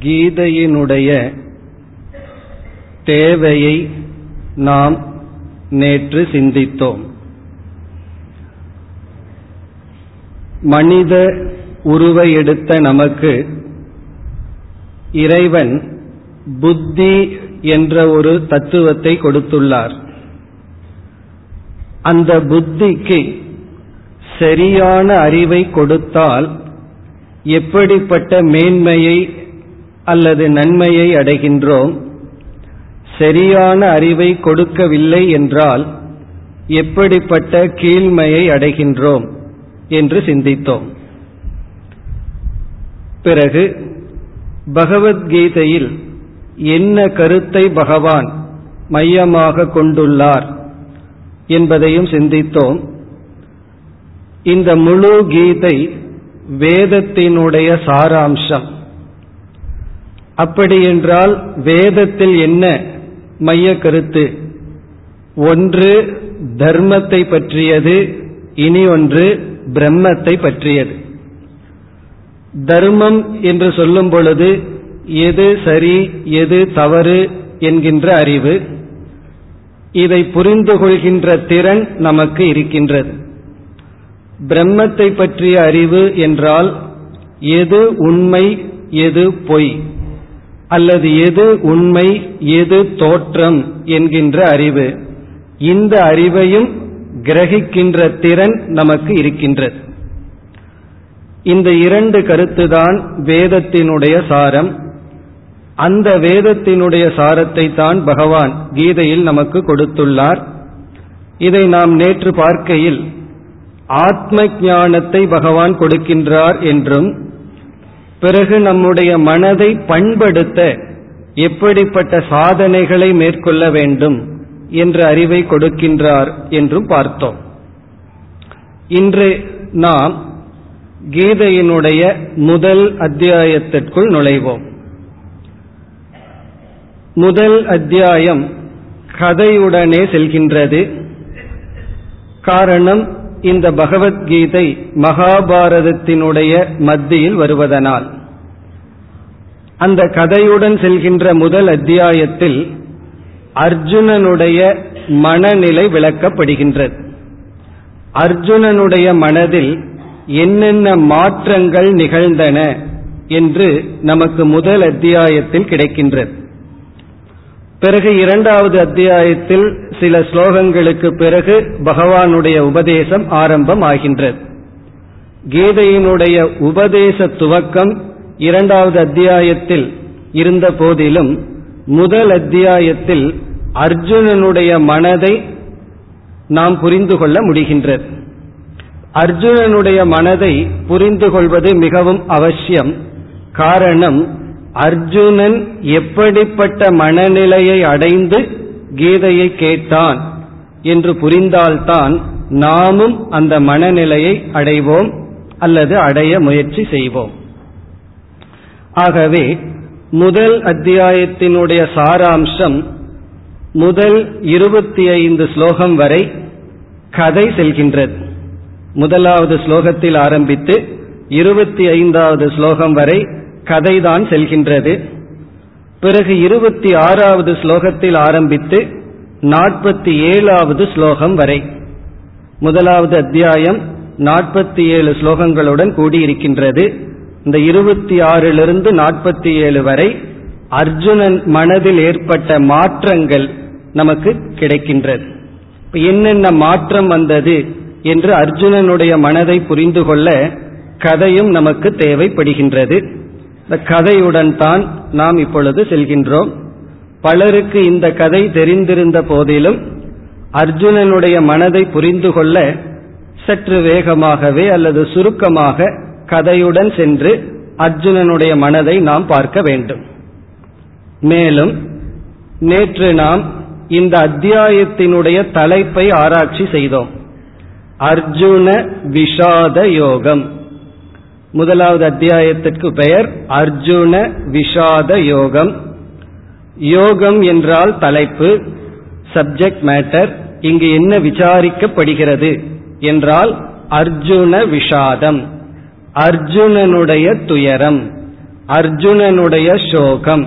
கீதையினுடைய தேவையை நாம் நேற்று சிந்தித்தோம். மனித உருவை எடுத்த நமக்கு இறைவன் புத்தி என்ற ஒரு தத்துவத்தை கொடுத்துள்ளார். அந்த புத்திக்கு சரியான அறிவை கொடுத்தால் எப்படிப்பட்ட மேன்மையை அல்லது நன்மையை அடைகின்றோம் சரியான அறிவை கொடுக்கவில்லை என்றால் எப்படிப்பட்ட கீழ்மையை அடைகின்றோம் என்று சிந்தித்தோம். பிறகு பகவத்கீதையில் என்ன கருத்தை பகவான் மையமாக கொண்டுள்ளார் என்பதையும் சிந்தித்தோம். இந்த முழு கீதை வேதத்தினுடைய சாராம்சம். அப்படியென்றால் வேதத்தில் என்ன மைய கருத்து? ஒன்று தர்மத்தை பற்றியது இனி ஒன்று பிரம்மத்தை பற்றியது. தர்மம் என்று சொல்லும் பொழுது எது சரி எது தவறு என்கின்ற அறிவு இதை புரிந்து கொள்கின்ற திறன் நமக்கு இருக்கின்றது. பிரம்மத்தை பற்றிய அறிவு என்றால் எது உண்மை எது பொய்? அல்லது எது உண்மை எது தோற்றம் என்கின்ற அறிவு. இந்த அறிவையும் கிரகிக்கின்ற திறன் நமக்கு இருக்கின்றது. இந்த இரண்டு கருத்துதான் வேதத்தினுடைய சாரம். அந்த வேதத்தினுடைய சாரத்தை தான் பகவான் கீதையில் நமக்கு கொடுத்துள்ளார். இதை நாம் நேற்று பார்க்கையில் ஆத்ம ஞானத்தை பகவான் கொடுக்கின்றார் என்றும் பிறகு நம்முடைய மனதை பண்படுத்த எப்படிப்பட்ட சாதனைகளை மேற்கொள்ள வேண்டும் என்ற அறிவை கொடுக்கின்றார் என்றும் பார்த்தோம். இன்று நாம் கீதையினுடைய முதல் அத்தியாயத்திற்குள் நுழைவோம். முதல் அத்தியாயம் கதையுடனே செல்கின்றது. காரணம் இந்த பகவத்கீதை மகாபாரதத்தினுடைய மத்தியில் வருவதனால். அந்த கதையுடன் செல்கின்ற முதல் அத்தியாயத்தில் அர்ஜுனனுடைய மனநிலை விளக்கப்படுகின்றது. அர்ஜுனனுடைய மனதில் என்னென்ன மாற்றங்கள் நிகழ்ந்தன என்று நமக்கு முதல் அத்தியாயத்தில் கிடைக்கின்றது. பிறகு இரண்டாவது அத்தியாயத்தில் சில ஸ்லோகங்களுக்கு பிறகு பகவானுடைய உபதேசம் ஆரம்பம் ஆகின்றது கீதையினுடைய உபதேச துவக்கம் இரண்டாவது அத்தியாயத்தில் இருந்த போதிலும் முதல் அத்தியாயத்தில் அர்ஜுனனுடைய மனதை நாம் புரிந்து கொள்ள முடிகின்றது. அர்ஜுனனுடைய மனதை புரிந்து கொள்வது மிகவும் அவசியம். காரணம் அர்ஜுனன் எப்படிப்பட்ட மனநிலையை அடைந்து கீதையை கேட்டான் என்று புரிந்தால்தான் நாமும் அந்த மனநிலையை அடைவோம் அல்லது அடைய முயற்சி செய்வோம். ஆகவே முதல் அத்தியாயத்தினுடைய சாராம்சம் முதல் இருபத்தி ஐந்து ஸ்லோகம் வரை கதை செல்கின்றது. முதலாவது ஸ்லோகத்தில் ஆரம்பித்து இருபத்தி ஐந்தாவது ஸ்லோகம் வரை கதைதான் செல்கின்றது. பிறகு இருபத்தி ஆறாவது ஸ்லோகத்தில் ஆரம்பித்து நாற்பத்தி ஏழாவது ஸ்லோகம் வரை. முதலாவது அத்தியாயம் நாற்பத்தி ஏழு ஸ்லோகங்களுடன் கூடியிருக்கின்றது. இந்த இருபத்தி ஆறிலிருந்து நாற்பத்தி ஏழு வரை அர்ஜுனன் மனதில் ஏற்பட்ட மாற்றங்கள் நமக்கு கிடைக்கின்றது. என்னென்ன மாற்றம் வந்தது என்று அர்ஜுனனுடைய மனதை புரிந்து கொள்ள கதையும் நமக்கு தேவைப்படுகின்றது. இந்த கதையுடன் தான் நாம் இப்பொழுது செல்கின்றோம். பலருக்கு இந்த கதை தெரிந்திருந்த போதிலும் அர்ஜுனனுடைய மனதை புரிந்து கொள்ள சற்று வேகமாகவே அல்லது சுருக்கமாக கதையுடன் சென்று அர்ஜுனனுடைய மனதை நாம் பார்க்க வேண்டும். மேலும் நேற்று நாம் இந்த அத்தியாயத்தினுடைய தலைப்பை ஆராய்ச்சி செய்தோம். அர்ஜுன விஷாத யோகம். முதலாவது அத்தியாயத்திற்கு பெயர் அர்ஜுன விஷாத யோகம். யோகம் என்றால் தலைப்பு சப்ஜெக்ட் மேட்டர் இங்கு என்ன விசாரிக்கப்படுகிறது என்றால் அர்ஜுன விஷாதம் அர்ஜுனனுடைய துயரம் அர்ஜுனனுடைய சோகம்.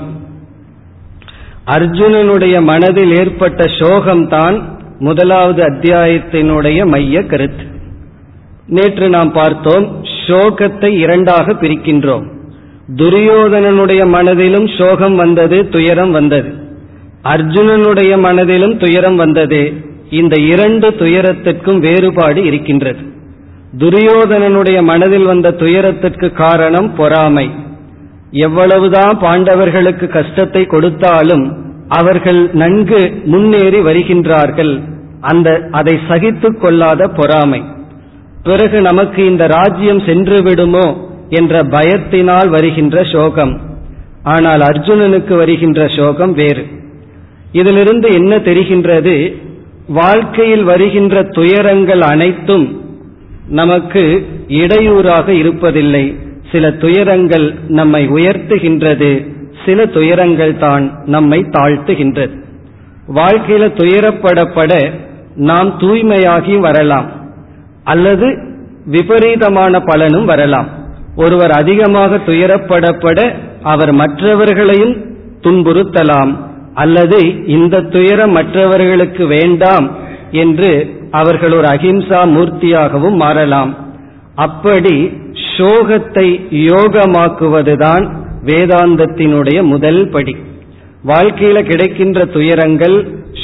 அர்ஜுனனுடைய மனதில் ஏற்பட்ட சோகம்தான் முதலாவது அத்தியாயத்தினுடைய மைய கருத்து. நேற்று நாம் பார்த்தோம் சோகத்தை இரண்டாக பிரிக்கின்றோம். துரியோதனனுடைய மனதிலும் சோகம் வந்தது துயரம் வந்தது. அர்ஜுனனுடைய மனதிலும் துயரம் வந்தது இந்த இரண்டு துயரத்திற்கும் வேறுபாடு இருக்கின்றது. துரியோதனனுடைய மனதில் வந்த துயரத்திற்கு காரணம் பொறாமை. எவ்வளவுதான் பாண்டவர்களுக்கு கஷ்டத்தை கொடுத்தாலும் அவர்கள் நன்கு முன்னேறி வருகின்றார்கள். அந்த அதை சகித்துக் கொள்ளாத பொறாமை. பிறகு நமக்கு இந்த ராஜ்யம் சென்று விடுமோ என்ற பயத்தினால் வருகின்ற சோகம். ஆனால் அர்ஜுனனுக்கு வருகின்ற சோகம் வேறு. இதிலிருந்து என்ன தெரிகின்றது? வாழ்க்கையில் வருகின்ற துயரங்கள் அனைத்தும் நமக்கு இடையூறாக இருப்பதில்லை. சில துயரங்கள் நம்மை உயர்த்துகின்றது. சில துயரங்கள் தான் நம்மை தாழ்த்துகின்றது. வாழ்க்கையில துயரப்படப்பட நாம் தூய்மையாகி வரலாம். அல்லது விபரீதமான பலனும் வரலாம். ஒருவர் அதிகமாக துயரப்படப்பட அவர் மற்றவர்களையும் துன்புறுத்தலாம். அல்லது இந்த துயரம் மற்றவர்களுக்கு வேண்டாம் என்று அவர்கள் ஒரு அகிம்சா மூர்த்தியாகவும் மாறலாம். அப்படி சோகத்தை யோகமாக்குவதுதான் வேதாந்தத்தினுடைய முதல் படி. வாழ்க்கையில கிடைக்கின்ற துயரங்கள்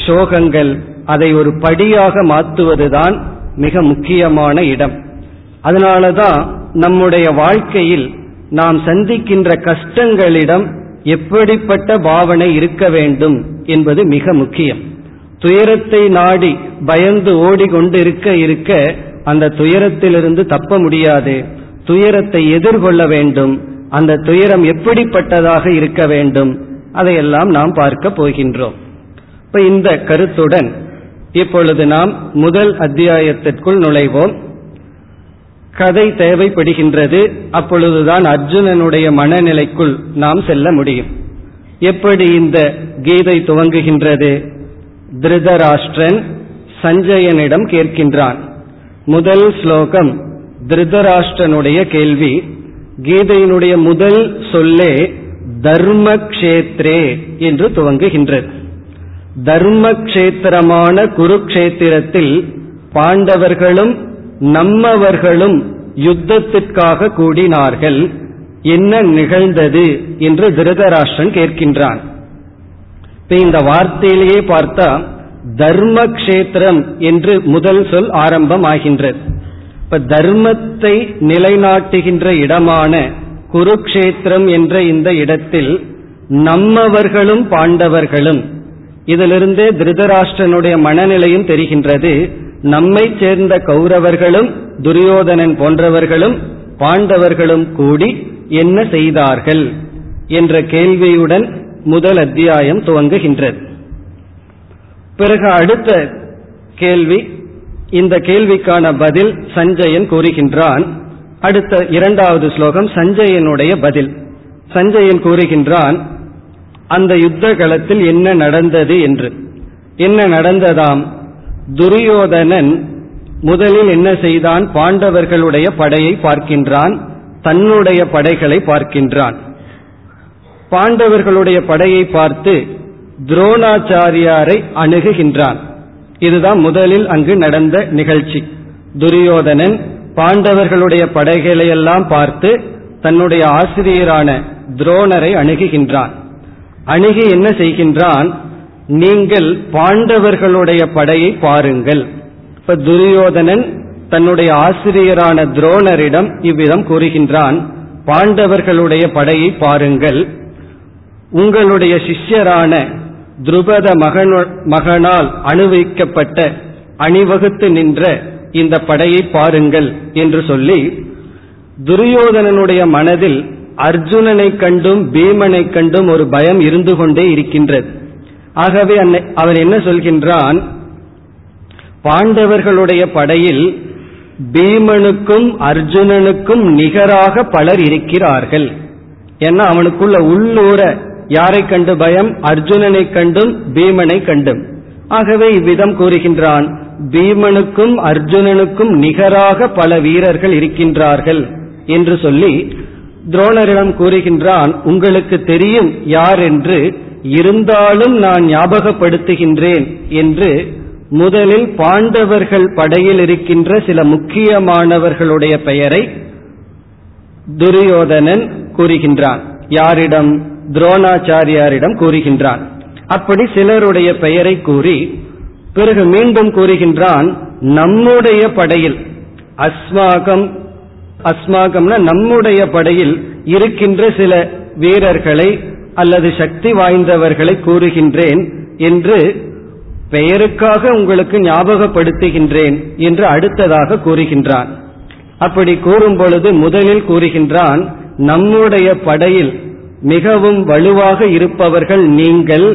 சோகங்கள் அதை ஒரு படியாக மாற்றுவதுதான் மிக முக்கியமான இடம். அதனாலதான் நம்முடைய வாழ்க்கையில் நாம் சந்திக்கின்ற கஷ்டங்களிடம் எப்படிப்பட்ட பாவனை இருக்க வேண்டும் என்பது மிக முக்கியம். துயரத்தை நாடி பயந்து ஓடிக்கொண்டு இருக்க இருக்க அந்த துயரத்திலிருந்து தப்ப முடியாது. துயரத்தை எதிர்கொள்ள வேண்டும். அந்த துயரம் எப்படிப்பட்டதாக இருக்க வேண்டும். அதையெல்லாம் நாம் பார்க்க போகின்றோம். இப்ப இந்த கருத்துடன் இப்பொழுது நாம் முதல் அத்தியாயத்திற்குள் நுழைவோம். கதை தேவைப்படுகின்றது. அப்பொழுதுதான் அர்ஜுனனுடைய மனநிலைக்குள் நாம் செல்ல முடியும். எப்படி இந்த கீதை துவங்குகின்றது? திருதராஷ்டிரன் சஞ்சயனிடம் கேட்கின்றான். முதல் ஸ்லோகம் திருதராஷ்டிரனுடைய கேள்வி. கீதையினுடைய முதல் சொல்லே தர்மக்ஷேத்ரே என்று துவங்குகின்றது. தர்மக்ஷேத்திரமான குருக்ஷேத்திரத்தில் பாண்டவர்களும் நம்மவர்களும் யுத்தத்திற்காக கூடினார்கள். என்ன நிகழ்ந்தது என்று திருதராஷ்டிரன் கேட்கின்றான். இப்ப இந்த வார்த்தையிலேயே பார்த்தா தர்ம கஷேத்திரம் என்று முதல் சொல் ஆரம்பம் ஆகின்றது இப்ப தர்மத்தை நிலைநாட்டுகின்ற இடமான குருக்ஷேத்திரம் என்ற இந்த இடத்தில் நம்மவர்களும் பாண்டவர்களும் இதிலிருந்தே திருதராஷ்டிரனுடைய மனநிலையும் தெரிகின்றது. நம்மை சேர்ந்த கௌரவர்களும் துரியோதனன் போன்றவர்களும் பாண்டவர்களும் கூடி என்ன செய்தார்கள் என்ற கேள்வியுடன் முதல் அத்தியாயம் துவங்குகின்றது. பிறகு அடுத்த கேள்வி இந்த கேள்விக்கான பதில் சஞ்சயன் கூறுகின்றான். அடுத்த இரண்டாவது ஸ்லோகம் சஞ்சயனுடைய பதில். சஞ்சயன் கூறுகின்றான் அந்த யுத்த களத்தில் என்ன நடந்தது என்று. என்ன நடந்ததாம்? துரியோதனன் முதலில் என்ன செய்தான்? பாண்டவர்களுடைய படையை பார்க்கின்றான். தன்னுடைய படைகளை பார்க்கின்றான். பாண்டவர்களுடைய படையை பார்த்து துரோணாச்சாரியாரை அணுகுகின்றான். இதுதான் முதலில் அங்கு நடந்த நிகழ்ச்சி. துரியோதனன் பாண்டவர்களுடைய படைகளையெல்லாம் பார்த்து தன்னுடைய ஆசிரியரான துரோணரை அணுகுகின்றான். அணுகி என்ன செய்கின்றான்? நீங்கள் பாண்டவர்களுடைய படையை பாருங்கள். இப்ப துரியோதனன் தன்னுடைய ஆசிரியரான துரோணரிடம் இவ்விதம் கூறுகின்றான். பாண்டவர்களுடைய படையை பாருங்கள். உங்களுடைய சிஷ்யரான துருபத மகனால் அணுவிக்கப்பட்ட அணிவகுத்து நின்ற இந்த படையை பாருங்கள் என்று சொல்லி துரியோதனனுடைய மனதில் அர்ஜுனனை கண்டும் பீமனை கண்டும் ஒரு பயம் இருந்து கொண்டே இருக்கின்றது. ஆகவே அவன் என்ன சொல்கின்றான்? பாண்டவர்களுடைய படையில் பீமனுக்கும் அர்ஜுனனுக்கும் நிகராக பலர் இருக்கிறார்கள். ஏன்னா அவனுக்குள்ள உள்ளூர யாரை கண்டு பயம்? அர்ஜுனனை கண்டும் பீமனை கண்டும். ஆகவே இவ்விதம் கூறுகின்றான் பீமனுக்கும் அர்ஜுனனுக்கும் நிகராக பல வீரர்கள் இருக்கின்றார்கள் என்று சொல்லி துரோணரிடம் கூறுகின்றான் உங்களுக்கு தெரியும் யார் என்று இருந்தாலும் நான் ஞாபகப்படுத்துகின்றேன் என்று முதலில் பாண்டவர்கள் படையில் இருக்கின்ற சில முக்கியமானவர்களுடைய பெயரை துரியோதனன் கூறுகின்றான். யாரிடம்? துரோணாச்சாரியாரிடம் கூறுகின்றான். அப்படி சிலருடைய பெயரை கூறி பிறகு மீண்டும் கூறுகின்றான் நம்முடைய படையில் அஸ்மாகம் அஸ்மாகம்னா நம்முடைய படையில் இருக்கின்ற சில வீரர்களை அல்லது சக்தி வாய்ந்தவர்களை கூறுகின்றேன் என்று பெயருக்காக உங்களுக்கு ஞாபகப்படுத்துகின்றேன் என்று அடுத்ததாக கூறுகின்றான். அப்படி கூறும் பொழுது முதலில் கூறுகின்றான் நம்முடைய படையில் மிகவும் வலுவாக இருப்பவர்கள் நீங்கள்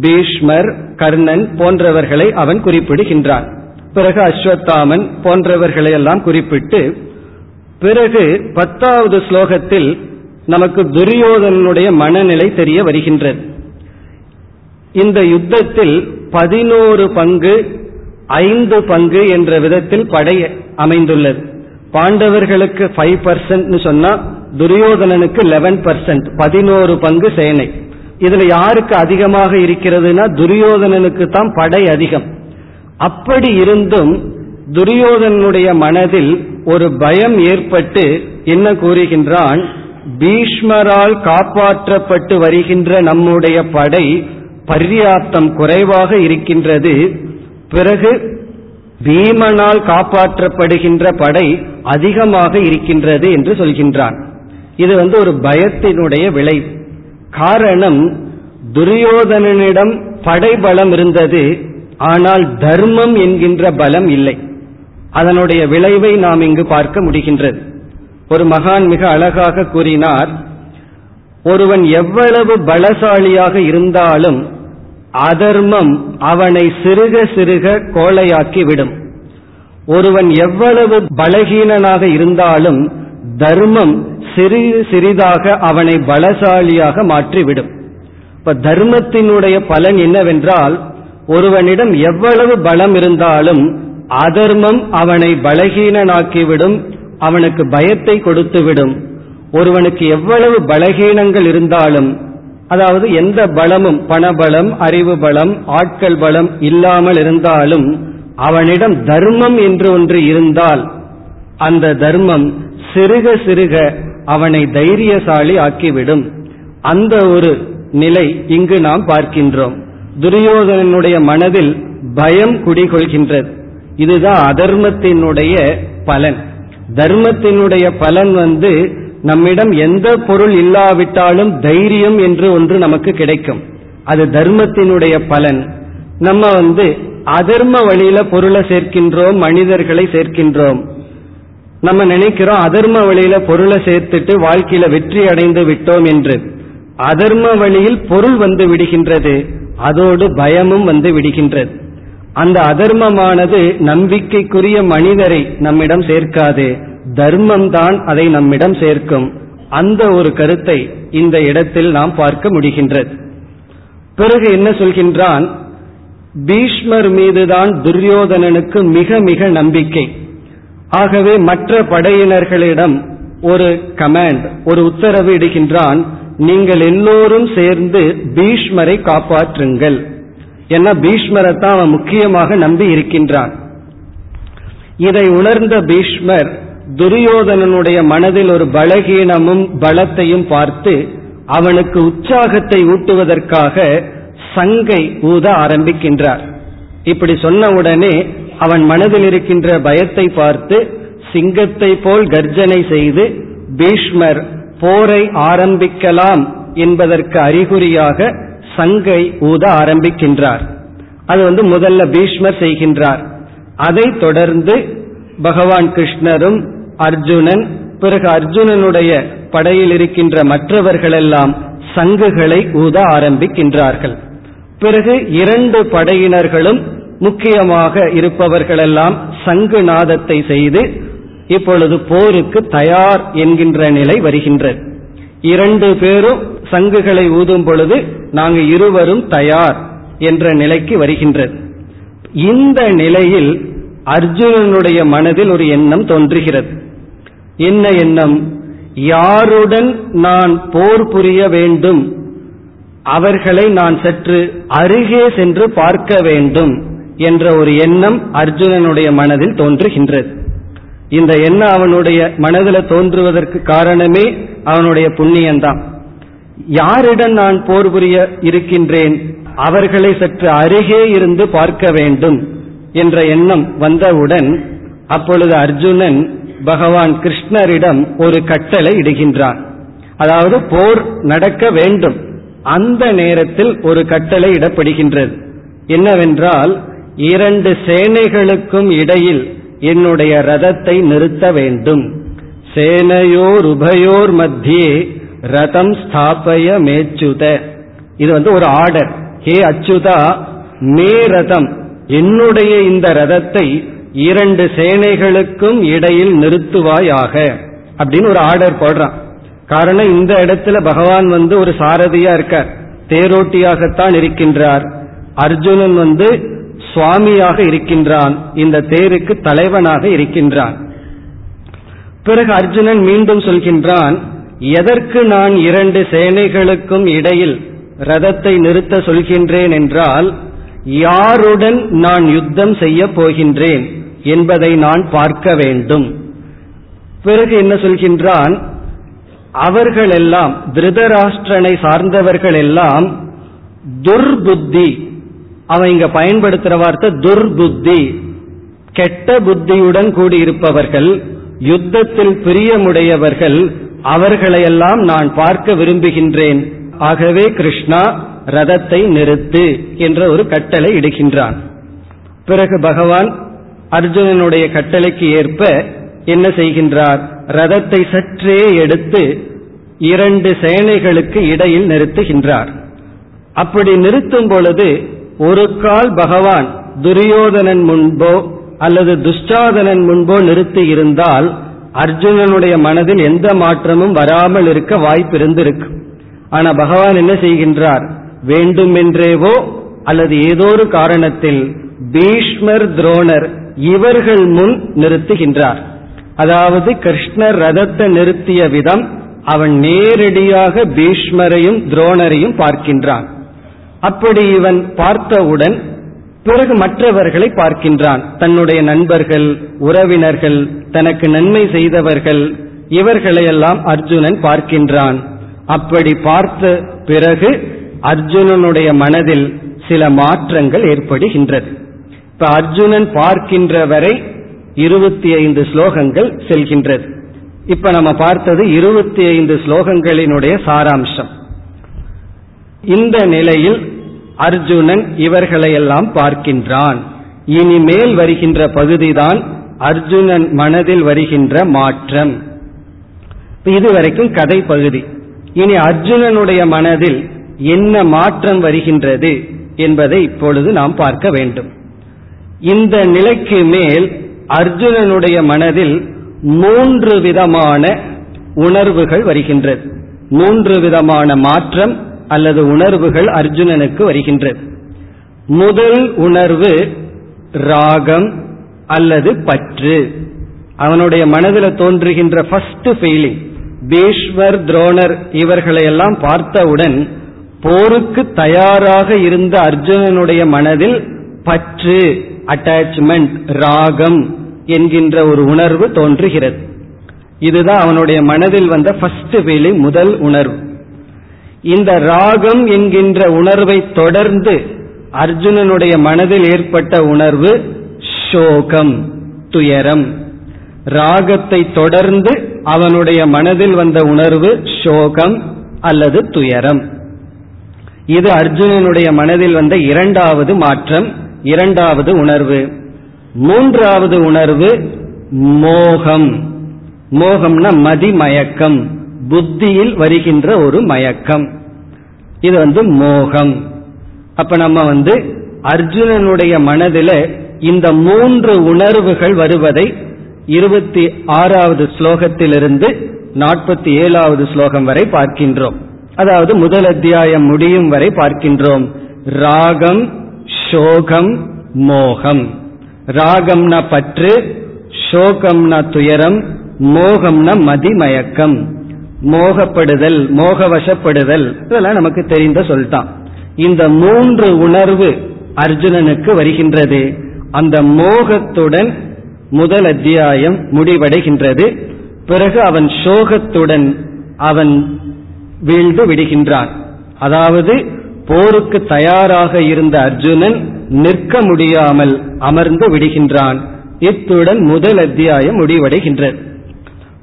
பீஷ்மர் கர்ணன் போன்றவர்களை அவன் குறிப்பிடுகின்றான். பிறகு அஸ்வத்தாமன் போன்றவர்களை எல்லாம் குறிப்பிட்டு பிறகு பத்தாவது ஸ்லோகத்தில் நமக்கு துரியோதனுடைய மனநிலை தெரிய வருகின்றது. இந்த யுத்தத்தில் பதினோரு பங்கு ஐந்து பங்கு என்ற விதத்தில் படை அமைந்துள்ளது. பாண்டவர்களுக்கு ஃபைவ் பர்சன்ட் சொன்னா துரியோதனனுக்கு லெவன் பர்சன்ட் பதினோரு பங்கு சேனை. இதுல யாருக்கு அதிகமாக இருக்கிறதுனா துரியோதனனுக்கு தான் படை அதிகம். அப்படி இருந்தும் துரியோதனுடைய மனதில் ஒரு பயம் ஏற்பட்டு என்ன கூறுகின்றான்? பீஷ்மரால் காப்பாற்றப்பட்டு வருகின்ற நம்முடைய படை பர்யாப்தம் குறைவாக இருக்கின்றது. பிறகு பீமனால் காப்பாற்றப்படுகின்ற படை அதிகமாக இருக்கின்றது என்று சொல்கின்றான். இது வந்து ஒரு பயத்தினுடைய விளை. காரணம் துரியோதனனிடம் படைபலம் இருந்தது ஆனால் தர்மம் என்கின்ற பலம் இல்லை. அதனுடைய விளைவை நாம் இங்கு பார்க்க முடிகின்றது. ஒரு மகான் மிக அழகாக கூறினார் ஒருவன் எவ்வளவு பலசாலியாக இருந்தாலும் அதர்மம் அவனை சிறுக சிறுக கோலையாக்கி விடும் ஒருவன் எவ்வளவு பலகீனனாக இருந்தாலும் தர்மம் சிறிது சிறிதாக அவனை பலசாலியாக மாற்றிவிடும். இப்ப தர்மத்தினுடைய பலன் என்னவென்றால் ஒருவனிடம் எவ்வளவு பலம் இருந்தாலும் அதர்மம் அவனை பலகீனனாக்கிவிடும் அவனுக்கு பயத்தை கொடுத்துவிடும். ஒருவனுக்கு எவ்வளவு பலகீனங்கள் இருந்தாலும் அதாவது எந்த பலமும் பணபலம் அறிவு பலம் ஆட்கள் பலம் இல்லாமல் இருந்தாலும் அவனிடம் தர்மம் என்று ஒன்று இருந்தால் அந்த தர்மம் சிறுக சிறுக அவனை தைரியசாலி ஆக்கிவிடும். அந்த ஒரு நிலை இங்கு நாம் பார்க்கின்றோம். துரியோதனனுடைய மனதில் பயம் குடிகொள்கின்றது. இதுதான் அதர்மத்தினுடைய பலன். தர்மத்தினுடைய பலன் வந்து நம்மிடம் எந்த பொருள் இல்லாவிட்டாலும் தைரியம் என்று ஒன்று நமக்கு கிடைக்கும். அது தர்மத்தினுடைய பலன். நம்ம வந்து அதர்ம வழியில பொருளை சேர்க்கின்றோம் மனிதர்களை சேர்க்கின்றோம். நம்ம நினைக்கிறோம் அதர்ம வழியில பொருளை சேர்த்துட்டு வாழ்க்கையில வெற்றி அடைந்து விட்டோம் என்று. அதர்ம வழியில் பொருள் வந்து விடுகின்றது. அதோடு பயமும் வந்து விடுகின்றது. அந்த அதர்மமானது நம்பிக்கைக்குரிய மனிதரை நம்மிடம் சேர்க்காது. தர்மம் தான் அதை நம்மிடம் சேர்க்கும். அந்த ஒரு கருத்தை இந்த இடத்தில் நாம் பார்க்க முடிகின்றது. பிறகு என்ன சொல்கின்றான்? பீஷ்மர் மீதுதான் துரியோதனனுக்கு மிக மிக நம்பிக்கை. ஆகவே மற்ற படையினர்களிடம் ஒரு கமாண்ட் ஒரு உத்தரவு இடுகின்றான். நீங்கள் எல்லோரும் சேர்ந்து பீஷ்மரை காப்பாற்றுங்கள். ஏன்னா பீஷ்மரை தான் அவன் முக்கியமாக நம்பி இருக்கின்றான். இதை உணர்ந்த பீஷ்மர் துரியோதனனுடைய மனதில் ஒரு பலகீனமும் பலத்தையும் பார்த்து அவனுக்கு உற்சாகத்தை ஊட்டுவதற்காக சங்கை ஊத ஆரம்பிக்கின்றார். இப்படி சொன்ன உடனே அவன் மனதில் இருக்கின்ற பயத்தை பார்த்து சிங்கத்தை போல் கர்ஜனை செய்து பீஷ்மர் போரை ஆரம்பிக்கலாம் என்பதற்கு அறிகுறியாக சங்கை ஊத ஆரம்பிக்கின்றார். அது வந்து முதல்ல பீஷ்மர் செய்கின்றார். அதை தொடர்ந்து பகவான் கிருஷ்ணரும் அர்ஜுனன் பிறகு அர்ஜுனனுடைய படையில் இருக்கின்ற மற்றவர்களெல்லாம் சங்குகளை ஊத ஆரம்பிக்கின்றார்கள். பிறகு இரண்டு படையினர்களும் முக்கியமாக இருப்பவர்களெல்லாம் சங்கு நாதத்தை செய்து இப்பொழுது போருக்கு தயார் என்கின்ற நிலை வருகின்றது. இரண்டு பேரும் சங்குகளை ஊதும் பொழுது நாங்கள் இருவரும் தயார் என்ற நிலைக்கு வருகின்றது இந்த நிலையில் அர்ஜுனனுடைய மனதில் ஒரு எண்ணம் தோன்றுகிறது. என்ன எண்ணம்? யாருடன் நான் போர் புரிய வேண்டும்? அவர்களை நான் சற்று அருகே சென்று பார்க்க வேண்டும் என்ற ஒரு எண்ணம் அர்ஜுனனுடைய மனதில் தோன்றுகின்றது. இந்த எண்ணம் அவனுடைய மனதில் தோன்றுவதற்கு காரணமே அவனுடைய புண்ணியம்தான். யாரிடம் நான் போர் புரிய இருக்கின்றேன் அவர்களை சற்று அருகே இருந்து பார்க்க வேண்டும் என்ற எண்ணம் வந்தவுடன் அப்பொழுது அர்ஜுனன் பகவான் கிருஷ்ணரிடம் ஒரு கட்டளை இடுகின்றான். அதாவது போர் நடக்க வேண்டும். அந்த நேரத்தில் ஒரு கட்டளை இடப்படுகின்றது. என்னவென்றால் இரண்டு சேனைகளுக்கும் இடையில் என்னுடைய ரதத்தை நிறுத்த வேண்டும். சேனையோர் உபயோர் மத்தியே ரதம் ஸ்தாபய மேச்சுத. இது வந்து ஒரு ஆர்டர் ஹே அச்சுதா மே ரதம். என்னுடைய இந்த ரதத்தை இரண்டு சேனைகளுக்கும் இடையில் நிறுத்துவாயாக. அப்படின்னு ஒரு ஆர்டர் போடுறான். காரணம் இந்த இடத்துல பகவான் வந்து ஒரு சாரதியா இருக்கார். தேரோட்டியாகத்தான் இருக்கின்றார். அர்ஜுனன் வந்து சுவாமியாக இருக்கின்றான். இந்த தேருக்கு தலைவனாக இருக்கின்றான். பிறகு அர்ஜுனன் மீண்டும் சொல்கின்றான் எதற்கு நான் இரண்டு சேனைகளுக்கும் இடையில் ரதத்தை நிறுத்த சொல்கின்றேன் என்றால் யாருடன் நான் யுத்தம் செய்ய போகின்றேன் என்பதை நான் பார்க்க வேண்டும். பிறகு என்ன சொல்கின்றான்? அவர்களெல்லாம் திருதராஷ்டிரனை சார்ந்தவர்கள் எல்லாம் துர்புத்தி. அவன் இங்க பயன்படுத்துற வார்த்தை துர்புத்தி. கெட்ட புத்தியுடன் கூடியிருப்பவர்கள் யுத்தத்தில் பிரியமுடையவர்கள் அவர்களையெல்லாம் நான் பார்க்க விரும்புகின்றேன். ஆகவே கிருஷ்ணா ரதத்தை நிறுத்து என்ற ஒரு கட்டளை இடுகின்றான். பிறகு பகவான் அர்ஜுனனுடைய கட்டளைக்கு ஏற்ப என்ன செய்கின்றார்? ரதத்தை சற்றே எடுத்து இரண்டு சேனைகளுக்கு இடையில் நிறுத்துகின்றார். அப்படி நிறுத்தும் பொழுது ஒரு கால் பகவான் துரியோதனன் முன்போ அல்லது துஷ்டாதனன் முன்போ நிறுத்தி இருந்தால் அர்ஜுனனுடைய மனதில் எந்த மாற்றமும் வராமல் இருக்க வாய்ப்பு இருந்திருக்கு ஆனா பகவான் என்ன செய்கின்றார்? வேண்டுமென்றேவோ அல்லது ஏதோ ஒரு காரணத்தில் பீஷ்மர் துரோணர் இவர்கள் முன் நிறுத்துகின்றார். அதாவது கிருஷ்ணர் ரதத்தை நிறுத்திய விதம் அவன் நேரடியாக பீஷ்மரையும் துரோணரையும் பார்க்கின்றான். அப்படி இவன் பார்த்தவுடன் பிறகு மற்றவர்களை பார்க்கின்றான். தன்னுடைய நண்பர்கள் உறவினர்கள் தனக்கு நன்மை செய்தவர்கள் இவர்களையெல்லாம் அர்ஜுனன் பார்க்கின்றான். அப்படி பார்த்த பிறகு அர்ஜுனனுடைய மனதில் சில மாற்றங்கள் ஏற்படுகின்றது. இப்ப அர்ஜுனன் பார்க்கின்ற வரை இருபத்தி ஐந்து ஸ்லோகங்கள் செல்கின்றது. இப்ப நம்ம பார்த்தது இருபத்தி ஐந்து ஸ்லோகங்களினுடைய சாராம்சம். இந்த நிலையில் அர்ஜுனன் இவர்களையெல்லாம் பார்க்கின்றான். இனிமேல் வருகின்ற பகுதிதான் அர்ஜுனன் மனதில் வருகின்ற மாற்றம். இதுவரைக்கும் கதை பகுதி. இனி அர்ஜுனனுடைய மனதில் என்ன மாற்றம் வருகின்றது என்பதை இப்பொழுது நாம் பார்க்க வேண்டும். இந்த நிலைக்கு மேல் அர்ஜுனனுடைய மனதில் மூன்று விதமான உணர்வுகள் வருகின்றது. மூன்று விதமான மாற்றம் அல்லது உணர்வுகள் அர்ஜுனனுக்கு வருகின்றது. முதல் உணர்வு ராகம் அல்லது பற்று. அவனுடைய மனதில் தோன்றுகின்ற ஃபர்ஸ்ட் ஃபீலிங் பீஷ்வர் துரோணர் இவர்களையெல்லாம் பார்த்தவுடன் போருக்கு தயாராக இருந்த அர்ஜுனனுடைய மனதில் பற்று அட்டாச்மெண்ட் ராகம் என்கின்ற ஒரு உணர்வு தோன்றுகிறது. இதுதான் அவனுடைய மனதில் வந்த ஃபர்ஸ்ட் ஃபீலிங் முதல் உணர்வு. இந்த ராகம் என்கின்ற உணர்வை தொடர்ந்து அர்ஜுனனுடைய மனதில் ஏற்பட்ட உணர்வு சோகம் துயரம். ராகத்தை தொடர்ந்து அவனுடைய மனதில் வந்த உணர்வு சோகம் அல்லது துயரம். இது அர்ஜுனனுடைய மனதில் வந்த இரண்டாவது மாற்றம் இரண்டாவது உணர்வு. மூன்றாவது உணர்வு மோகம். மோகம்னா மதிமயக்கம். புத்தியில் வருகின்ற ஒரு மயக்கம். இது வந்து மோகம். அப்ப நம்ம வந்து அர்ஜுனனுடைய மனதில இந்த மூன்று உணர்வுகள் வருவதை இருபத்தி ஆறாவது ஸ்லோகத்திலிருந்து நாற்பத்தி ஏழாவது ஸ்லோகம் வரை பார்க்கின்றோம். அதாவது முதல் அத்தியாயம் முடியும் வரை பார்க்கின்றோம். ராகம் சோகம் மோகம். ராகம்னா பற்று சோகம்னா துயரம் மோகம்னா மதிமயக்கம். மோகப்படுதல் மோகவசப்படுதல். இதெல்லாம் நமக்கு தெரிந்த சொல்தான் இந்த மூன்று உணர்வு அர்ஜுனனுக்கு வருகின்றது. அந்த மோகத்துடன் முதல் அத்தியாயம் முடிவடைகின்றது. பிறகு அவன் சோகத்துடன் அவன் வீழ்ந்து விடுகின்றான். அதாவது போருக்கு தயாராக இருந்த அர்ஜுனன் நிற்க முடியாமல் அமர்ந்து விடுகின்றான். இத்துடன் முதல் அத்தியாயம் முடிவடைகின்றது.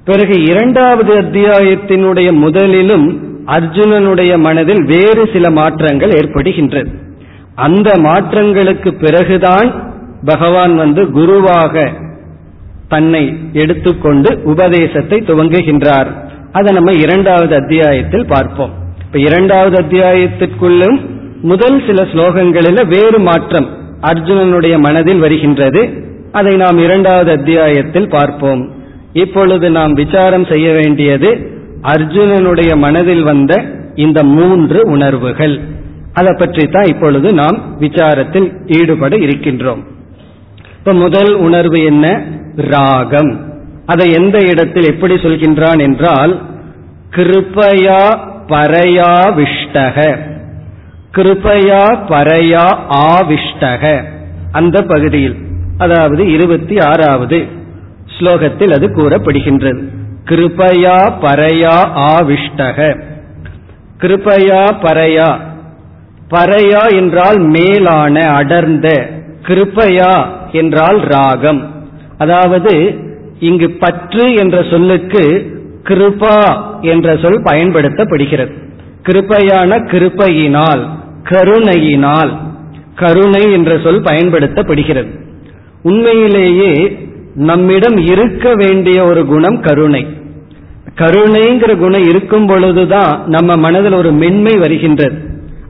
பிறகு இரண்டாவது அத்தியாயத்தினுடைய முதலிலும் அர்ஜுனனுடைய மனதில் வேறு சில மாற்றங்கள் ஏற்படுகின்றது. அந்த மாற்றங்களுக்கு பிறகுதான் பகவான் வந்து குருவாக தன்னை எடுத்துக்கொண்டு உபதேசத்தை துவங்குகின்றார். அதை நம்ம இரண்டாவது அத்தியாயத்தில் பார்ப்போம். இப்ப இரண்டாவது அத்தியாயத்திற்குள்ளும் முதல் சில ஸ்லோகங்களில் வேறு மாற்றம் அர்ஜுனனுடைய மனதில் வருகின்றது. அதை நாம் இரண்டாவது அத்தியாயத்தில் பார்ப்போம். இப்பொழுது நாம் விசாரம் செய்ய வேண்டியது அர்ஜுனனுடைய மனதில் வந்த இந்த மூன்று உணர்வுகள். அதை பற்றி தான் இப்பொழுது நாம் விசாரத்தில் ஈடுபட இருக்கின்றோம். இப்ப முதல் உணர்வு என்ன? ராகம். அதை எந்த இடத்தில் எப்படி சொல்கின்றான் என்றால் கிருப்பயா பரையா விஷ்டக. கிருப்பையா பரையா ஆவிஷ்டக. அந்த பகுதியில். அதாவது இருபத்தி ஆறாவது. ஸ்லோகத்தில் அது கூறப்படுகின்றது. கிருபையா பரையா ஆவிஷ்டக. கிருபையா பரையா. பரையா என்றால் மேலான அடர்ந்த. கிருபையா என்றால் ராகம். அதாவது இங்கு பற்று என்ற சொல்லுக்கு கிருபா என்ற சொல் பயன்படுத்தப்படுகிறது. கிருபையான கிருப்பையினால் கருணையினால் கருணை என்ற சொல் பயன்படுத்தப்படுகிறது. உண்மையிலேயே நம்மிடம் இருக்க வேண்டிய ஒரு குணம் கருணை. கருணைங்கிற குணம் இருக்கும் பொழுதுதான் நம்ம மனதில் ஒரு மென்மை வருகின்றது.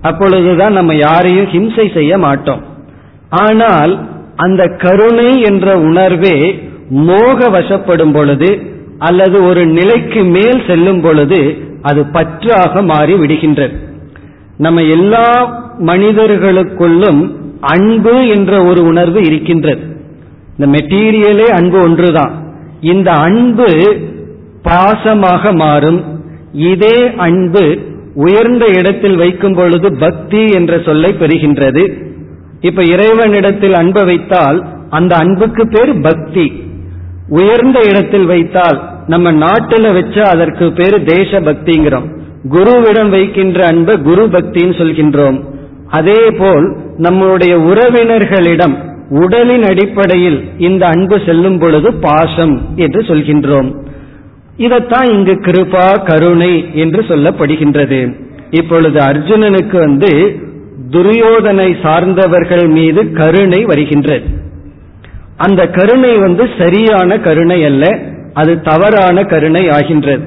அப்பொழுதுதான் நம்ம யாரையும் ஹிம்சை செய்ய மாட்டோம். ஆனால் அந்த கருணை என்ற உணர்வே மோக வசப்படும் பொழுது அல்லது ஒரு நிலைக்கு மேல் செல்லும் பொழுது அது பற்றாக மாறி விடுகின்றது. நம்ம எல்லா மனிதர்களுக்குள்ளும் அன்பு என்ற ஒரு உணர்வு இருக்கின்றது. இந்த மெட்டீரியலே அன்பு ஒன்றுதான். இந்த அன்பு பாசமாக மாறும். இதே அன்பு உயர்ந்த இடத்தில் வைக்கும் பொழுது பக்தி என்ற சொல்லை பெறுகின்றது. இப்ப இறைவனிடத்தில் அன்பை வைத்தால் அந்த அன்புக்கு பேர் பக்தி. உயர்ந்த இடத்தில் வைத்தால் நம்ம நாட்டில் வச்சா அதற்கு பேரு தேச பக்திங்கிறோம் குருவிடம் வைக்கின்ற அன்பு குரு பக்தின்னு சொல்கின்றோம். அதே போல் நம்முடைய உறவினர்களிடம் உடலின் அடிப்படையில் இந்த அன்பு செல்லும் பொழுது பாசம் என்று சொல்கின்றோம். இதைத்தான் இங்கு கிருபா கருணை என்று சொல்லப்படுகின்றது. இப்பொழுது அர்ஜுனனுக்கு வந்து துரியோதனை சார்ந்தவர்கள் மீது கருணை வருகின்றது. அந்த கருணை வந்து சரியான கருணை அல்ல அது தவறான கருணை ஆகின்றது.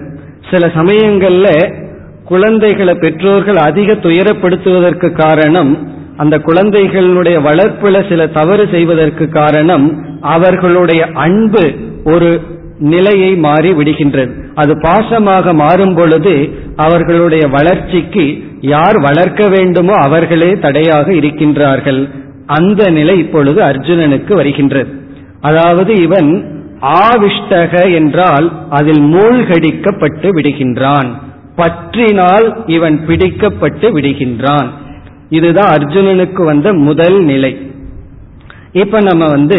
சில சமயங்கள்ல குழந்தைகளை பெற்றோர்கள் அதிக துயரப்படுத்துவதற்கு காரணம் அந்த குழந்தைகளுடைய வளர்ப்புல சில தவறு செய்வதற்கு காரணம் அவர்களுடைய அன்பு ஒரு நிலையை மாறி விடுகின்றது. அது பாசமாக மாறும் பொழுது அவர்களுடைய வளர்ச்சிக்கு யார் வளர்க்க வேண்டுமோ அவர்களே தடையாக இருக்கின்றார்கள். அந்த நிலை இப்பொழுது அர்ஜுனனுக்கு வருகின்றது. அதாவது இவன் ஆவிஷ்டக என்றால் அதில் மூழ்கடிக்கப்பட்டு விடுகின்றான். பற்றினால் இவன் பிடிக்கப்பட்டு விடுகின்றான். இதுதான் அர்ஜுனனுக்கு வந்த முதல் நிலை. இப்ப நம்ம வந்து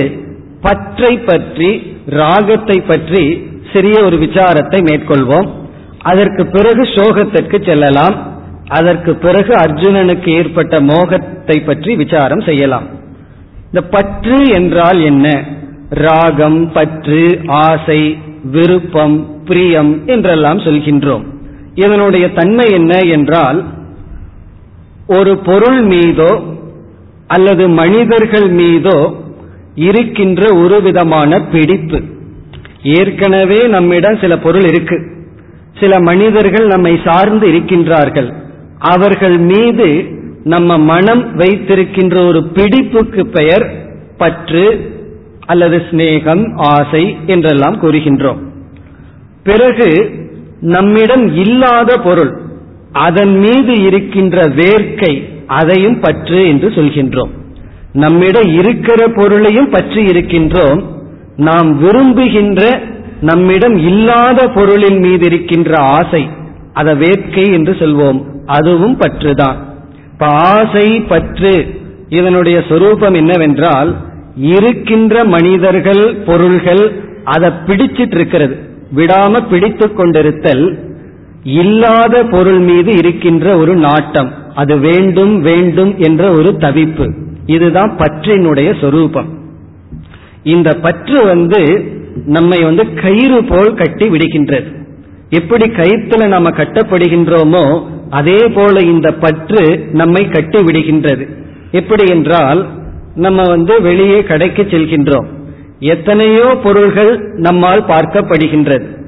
பற்றை பற்றி ராகத்தை பற்றி சிறிய ஒரு விசாரத்தை மேற்கொள்வோம். அதற்கு பிறகு சோகத்திற்கு செல்லலாம். அதற்கு பிறகு அர்ஜுனனுக்கு ஏற்பட்ட மோகத்தை பற்றி விசாரம் செய்யலாம். இந்த பற்று என்றால் என்ன? ராகம் பற்று ஆசை விருப்பம் பிரியம் என்றெல்லாம் சொல்கின்றோம். இதனுடைய தன்மை என்ன என்றால் ஒரு பொருள் மீதோ அல்லது மனிதர்கள் மீதோ இருக்கின்ற ஒரு விதமான பிடிப்பு. ஏற்கனவே நம்மிடம் சில பொருள் இருக்கு. சில மனிதர்கள் நம்மை சார்ந்து இருக்கின்றார்கள். அவர்கள் மீது நம்ம மனம் வைத்திருக்கின்ற ஒரு பிடிப்புக்கு பெயர் பற்று அல்லது சிநேகம் ஆசை என்றெல்லாம் கூறுகின்றோம். பிறகு நம்மிடம் இல்லாத பொருள் அதன் மீது இருக்கின்ற வேர்க்கை அதையும் பற்று என்று சொல்கின்றோம். நம்மிடம் இருக்கிற பொருளையும் பற்றி இருக்கின்றோம். நாம் விரும்புகின்ற நம்மிடம் இல்லாத பொருளின் மீது இருக்கின்ற ஆசை அதை வேட்கை என்று சொல்வோம். அதுவும் பற்றுதான். இப்ப ஆசை பற்று இதனுடைய சொரூபம் என்னவென்றால் இருக்கின்ற மனிதர்கள் பொருள்கள் அதை பிடிச்சிட்டு இருக்கிறது விடாம பிடித்து கொண்டிருத்தல் இல்லாத பொருள் மீது இருக்கின்ற ஒரு நாட்டம். அது வேண்டும் வேண்டும் என்ற ஒரு தவிப்பு. இதுதான் பற்றினுடைய சொரூபம். இந்த பற்று வந்து நம்மை வந்து கயிறு போல் கட்டி விடுகின்றது. எப்படி கயிற்றுல நம்ம கட்டப்படுகின்றோமோ அதே போல இந்த பற்று நம்மை கட்டி விடுகின்றது. எப்படி என்றால் நம்ம வந்து வெளியே கடைக்கு செல்கின்றோம். எத்தனையோ பொருள்கள் நம்மால் பார்க்கப்படுகின்றது.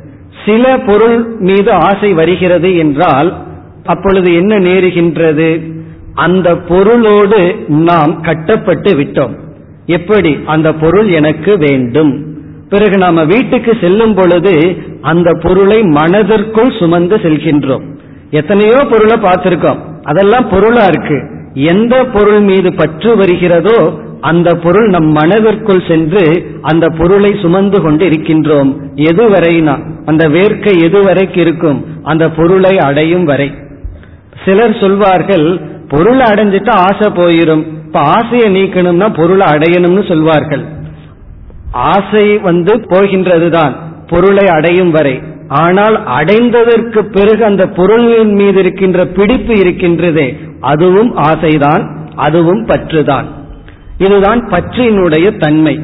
சில பொருள் மீது ஆசை வருகிறது என்றால் அப்பொழுது என்ன நேருகின்றது? அந்த பொருளோடு நாம் கட்டப்பட்டு விட்டோம். எப்படி? அந்த பொருள் எனக்கு வேண்டும். பிறகு நாம வீட்டுக்கு செல்லும் பொழுது அந்த பொருளை மனதிற்குள் சுமந்து செல்கின்றோம். எத்தனையோ பொருளை பார்த்திருக்கோம். அதெல்லாம் பொருளா இருக்கு. எந்த பொருள் மீது பற்று வருகிறதோ அந்த பொருள் நம் மனதிற்குள் சென்று அந்த பொருளை சுமந்து கொண்டு இருக்கின்றோம். எதுவரைனா அந்த வேர்க்கை எதுவரைக்கு இருக்கும்? அந்த பொருளை அடையும் வரை. சிலர் சொல்வார்கள் பொருளை அடைஞ்சிட்டா ஆசை போயிரும். இப்ப ஆசையை நீக்கணும்னா பொருளை அடையணும்னு சொல்வார்கள். ஆசை வந்து போகின்றதுதான் பொருளை அடையும் வரை. ஆனால் அடைந்ததற்கு பிறகு அந்த பொருளின் மீது இருக்கின்ற பிடிப்பு இருக்கின்றதே அதுவும் ஆசைதான் அதுவும் பற்றுதான். இதுதான் பற்றினுடைய தன்மை.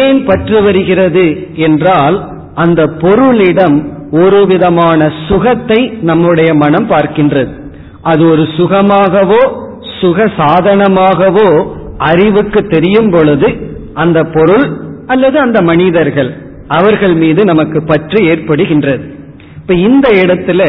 ஏன் பற்று வருகிறது என்றால் அந்த பொருளிடம் ஒரு விதமான சுகத்தை நம்முடைய மனம் பார்க்கின்றது. அது ஒரு சுகமாகவோ சுக சாதனமாகவோ அறிவுக்கு தெரியும் பொழுது அந்த பொருள் அல்லது அந்த மனிதர்கள் அவர்கள் மீது நமக்கு பற்று ஏற்படுகின்றது. இப்ப இந்த இடத்துல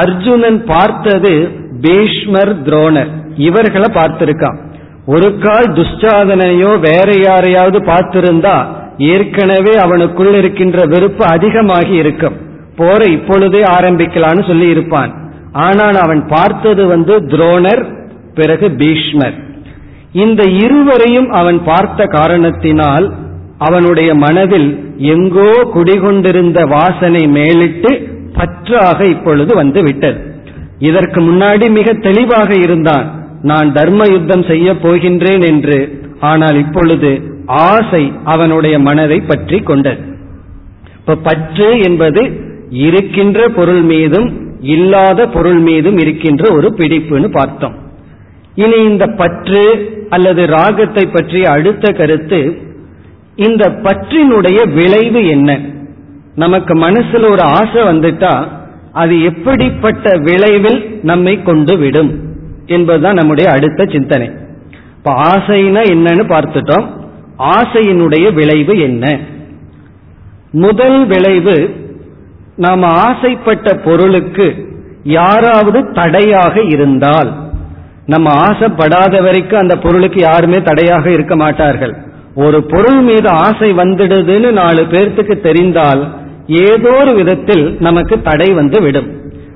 அர்ஜுனன் பார்த்தது பீஷ்மர் துரோணர். இவர்களை பார்த்திருக்கான். ஒரு கால் துஷ்டாதனையோ வேற யாரையாவது பார்த்திருந்தா ஏற்கனவே அவனுக்குள் இருக்கின்ற வெறுப்பு அதிகமாகி இருக்கும். போற இப்பொழுதே ஆரம்பிக்கலான்னு சொல்லி இருப்பான் ஆனால் அவன் பார்த்தது வந்து துரோணர் பிறகு பீஷ்மர். இந்த இருவரையும் அவன் பார்த்த காரணத்தினால் அவனுடைய மனதில் எங்கோ குடிகொண்டிருந்த வாசனை மேலிட்டு பற்றாக இப்பொழுது வந்து விட்டது. இதற்கு முன்னாடி மிக தெளிவாக இருந்தான். நான் தர்ம யுத்தம் செய்ய போகின்றேன் என்று. ஆனால் இப்பொழுது ஆசை அவனுடைய மனதை பற்றி கொண்டது. இப்ப பற்று என்பது இருக்கின்ற பொருள் மீதும் இல்லாத பொருள் மீதும் இருக்கின்ற ஒரு பிடிப்புன்னு பார்த்தோம். இனி இந்த பற்று அல்லது ராகத்தை பற்றிய அடுத்த கருத்து இந்த பற்றினுடைய விளைவு என்ன? நமக்கு மனசுல ஒரு ஆசை வந்துட்டா அது எப்படிப்பட்ட விளைவில் நம்மை கொண்டு விடும்? என்பதுதான் நம்முடைய அடுத்த சிந்தனை. இப்ப ஆசைனா என்னன்னு பார்த்துட்டோம். ஆசையினுடைய விளைவு என்ன? முதல் விளைவு நாம் ஆசைப்பட்ட பொருளுக்கு யாராவது தடையாக இருந்தால் நம்ம ஆசைப்படாத வரைக்கும் அந்த பொருளுக்கு யாருமே தடையாக இருக்க மாட்டார்கள். ஒரு பொருள் மீது ஆசை வந்துடுதுன்னு நாலு பேர்த்துக்கு தெரிந்தால் ஏதோ ஒரு விதத்தில் நமக்கு தடை வந்து விடும்.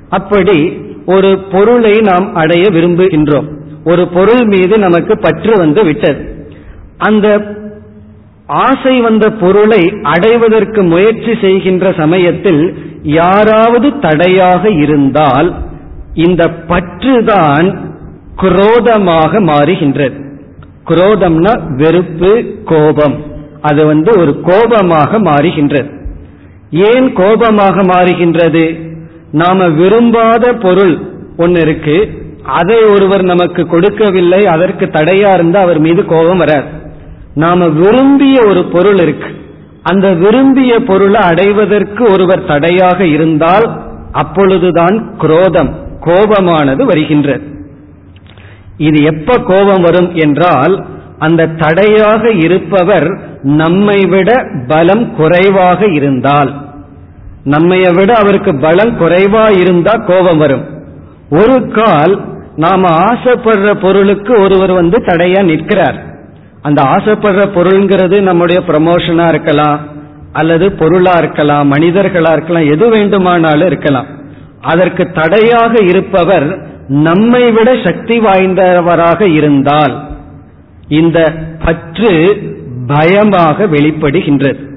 அப்படி ஒரு பொருளை நாம் அடைய விரும்புகின்றோம். ஒரு பொருள் மீது நமக்கு பற்று வந்து விட்டது. அந்த ஆசை வந்த பொருளை அடைவதற்கு முயற்சி செய்கின்ற சமயத்தில் யாராவது தடையாக இருந்தால் இந்த பற்றுதான் குரோதமாக மாறுகின்றது. குரோதம்னா வெறுப்பு கோபம். அது வந்து ஒரு கோபமாக மாறுகின்றது. ஏன் கோபமாக மாறுகின்றது? நாம விரும்பாத பொருள் ஒன்னு இருக்கு. அதை ஒருவர் நமக்கு கொடுக்கவில்லை அதற்கு தடையா இருந்தா அவர் மீது கோபம் வராது. நாம விரும்பிய ஒரு பொருள் இருக்கு. அந்த விரும்பிய பொருளை அடைவதற்கு ஒருவர் தடையாக இருந்தால் அப்பொழுதுதான் குரோதம் கோபமானது வருகின்றது. இது எப்ப கோபம் வரும் என்றால் அந்த தடையாக இருப்பவர் நம்மை விட பலம் குறைவாக இருந்தால். நம்மைய விட அவருக்கு பலம் குறைவா இருந்தா கோபம் வரும். ஒரு கால் நாம ஆசைப்படுற பொருளுக்கு ஒருவர் வந்து தடையா நிற்கிறார். அந்த ஆசைப்படுற பொருள்ங்கிறது நம்முடைய ப்ரமோஷனா இருக்கலாம் அல்லது பொருளா இருக்கலாம் மனிதர்களா இருக்கலாம் எது வேண்டுமானாலும் இருக்கலாம். அதற்கு தடையாக இருப்பவர் நம்மை விட சக்தி வாய்ந்தவராக இருந்தால் இந்த பற்று பயமாக வெளிப்படுகின்றது.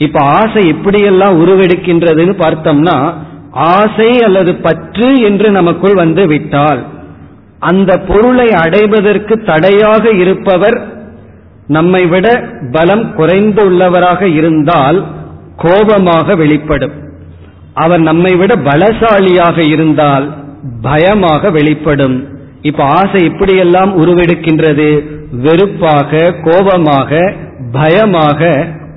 இப்ப ஆசை எப்படியெல்லாம் உருவெடுக்கின்றதுன்னு பார்த்தோம்னா ஆசை அல்லது பற்று என்று நமக்குள் வந்து விட்டால் அந்த பொருளை அடைவதற்கு தடையாக இருப்பவர் நம்மை விட பலம் குறைந்து உள்ளவராக இருந்தால் கோபமாக வெளிப்படும். அவர் நம்மை விட பலசாலியாக இருந்தால் பயமாக வெளிப்படும். இப்ப ஆசை எப்படியெல்லாம் உருவெடுக்கின்றது வெறுப்பாக கோபமாக பயமாக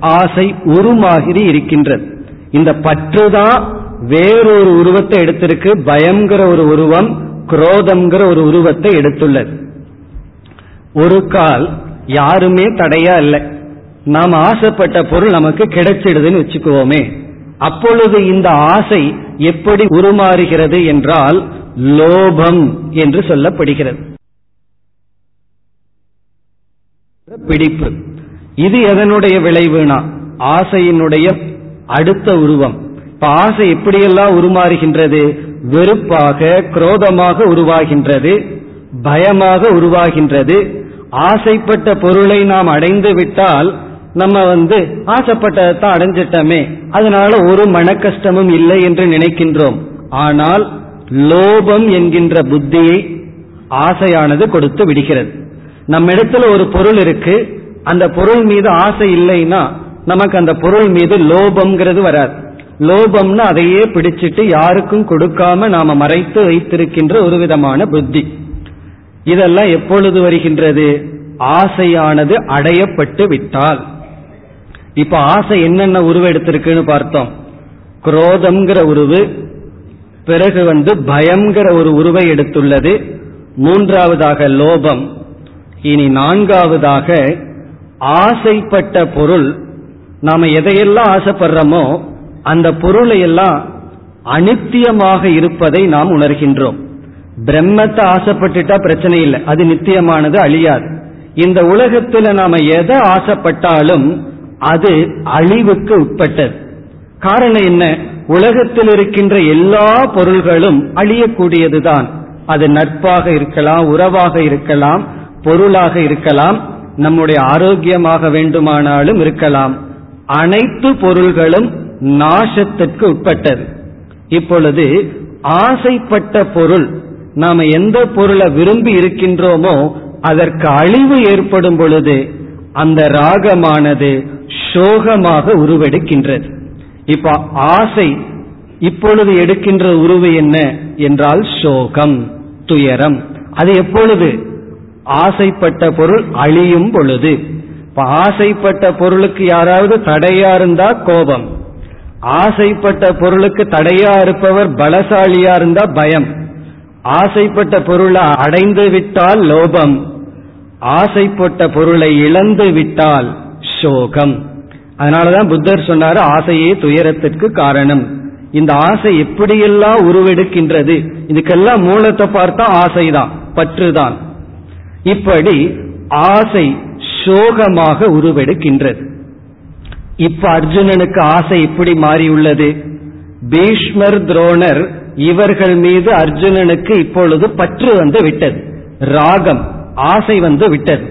ஆசை உருமாகிறி இருக்கின்றது. இந்த பற்றுதான் வேறொரு உருவத்தை எடுத்திருக்கு. பயங்கிற ஒரு உருவம் குரோதம்ங்கிற ஒரு உருவத்தை எடுத்துள்ளது. ஒரு கால் யாருமே தடையா இல்லை. நாம் ஆசைப்பட்ட பொருள் நமக்கு கிடைச்சிடுதுன்னு வச்சுக்குவோமே. அப்பொழுது இந்த ஆசை எப்படி உருமாறுகிறது என்றால் லோபம் என்று சொல்லப்படுகிறது. பிடிப்பு. இது எதனுடைய விளைவுனா? ஆசையினுடைய அடுத்த உருவம். இப்ப ஆசை எப்படியெல்லாம் உருமாறுகின்றது? வெறுப்பாக குரோதமாக உருவாகின்றது பயமாக உருவாகின்றது. ஆசைப்பட்ட பொருளை நாம் அடைந்து விட்டால் நம்ம வந்து ஆசைப்பட்டதான் அடைஞ்சிட்டமே. அதனால ஒரு மன கஷ்டமும் இல்லை என்று நினைக்கின்றோம். ஆனால் லோபம் என்கின்ற புத்தியை ஆசையானது கொடுத்து விடுகிறது. நம்ம இடத்துல ஒரு பொருள் இருக்கு. அந்த பொருள் மீது ஆசை இல்லைன்னா நமக்கு அந்த பொருள் மீது லோபம்ங்கிறது வராது. லோபம்னு அதையே பிடிச்சிட்டு யாருக்கும் கொடுக்காம நாம மறைத்து வைத்திருக்கின்ற ஒரு விதமான புத்தி. இதெல்லாம் எப்பொழுது வருகின்றது? ஆசையானது அடையப்பட்டு விட்டால். இப்ப ஆசை என்னென்ன உருவம் எடுத்திருக்குன்னு பார்த்தோம். குரோதம்ங்கிற உருவு பிறகு வந்து பயம்ங்கிற ஒரு உருவை எடுத்துள்ளது. மூன்றாவதாக லோபம். இனி நான்காவதாக ஆசைப்பட்ட பொருள் நாம எதையெல்லாம் ஆசைப்படுறோமோ அந்த பொருளை எல்லாம் அனித்தியமாக இருப்பதை நாம் உணர்கின்றோம். பிரம்மத்தை ஆசைப்பட்டுட்டா பிரச்சனை இல்லை அது நித்தியமானது அழியாது. இந்த உலகத்துல நாம எதை ஆசைப்பட்டாலும் அது அழிவுக்கு உட்பட்டது. காரணம் என்ன? உலகத்தில் இருக்கின்ற எல்லா பொருள்களும் அழியக்கூடியதுதான். அது நட்பாக இருக்கலாம் உறவாக இருக்கலாம் பொருளாக இருக்கலாம் நம்முடைய ஆரோக்கியமாக வேண்டுமானாலும் இருக்கலாம். அனைத்து பொருள்களும் நாசத்திற்கு உட்பட்டது. இப்பொழுது ஆசைப்பட்ட பொருள் நாம எந்த பொருளை விரும்பி இருக்கின்றோமோ அதற்கு அழிவு ஏற்படும் பொழுது அந்த ராகமானது சோகமாக உருவெடுக்கின்றது. இப்ப ஆசை இப்பொழுது எடுக்கின்ற உருவு என்ன? என்றால் சோகம் துயரம். அது எப்பொழுது? ஆசைப்பட்ட பொருள் அழியும் பொழுது. இப்ப ஆசைப்பட்ட பொருளுக்கு யாராவது தடையா இருந்தா கோபம். ஆசைப்பட்ட பொருளுக்கு தடையா இருப்பவர் பலசாலியா இருந்தா பயம். ஆசைப்பட்ட பொருளை அடைந்து விட்டால் லோபம். ஆசைப்பட்ட பொருளை இழந்து விட்டால் சோகம். அதனாலதான் புத்தர் சொன்னாரு ஆசையே துயரத்திற்கு காரணம். இந்த ஆசை எப்படியெல்லாம் உருவெடுக்கின்றது? இதுக்கெல்லாம் மூலத்தை பார்த்தா ஆசைதான் பற்றுதான். இப்படி ஆசை சோகமாக உருவெடுக்கின்றது. இப்ப அர்ஜுனனுக்கு ஆசை இப்படி மாறியுள்ளது. பீஷ்மர் துரோணர் இவர்கள் மீது அர்ஜுனனுக்கு இப்பொழுது பற்று வந்து விட்டது. ராகம் ஆசை வந்து விட்டது.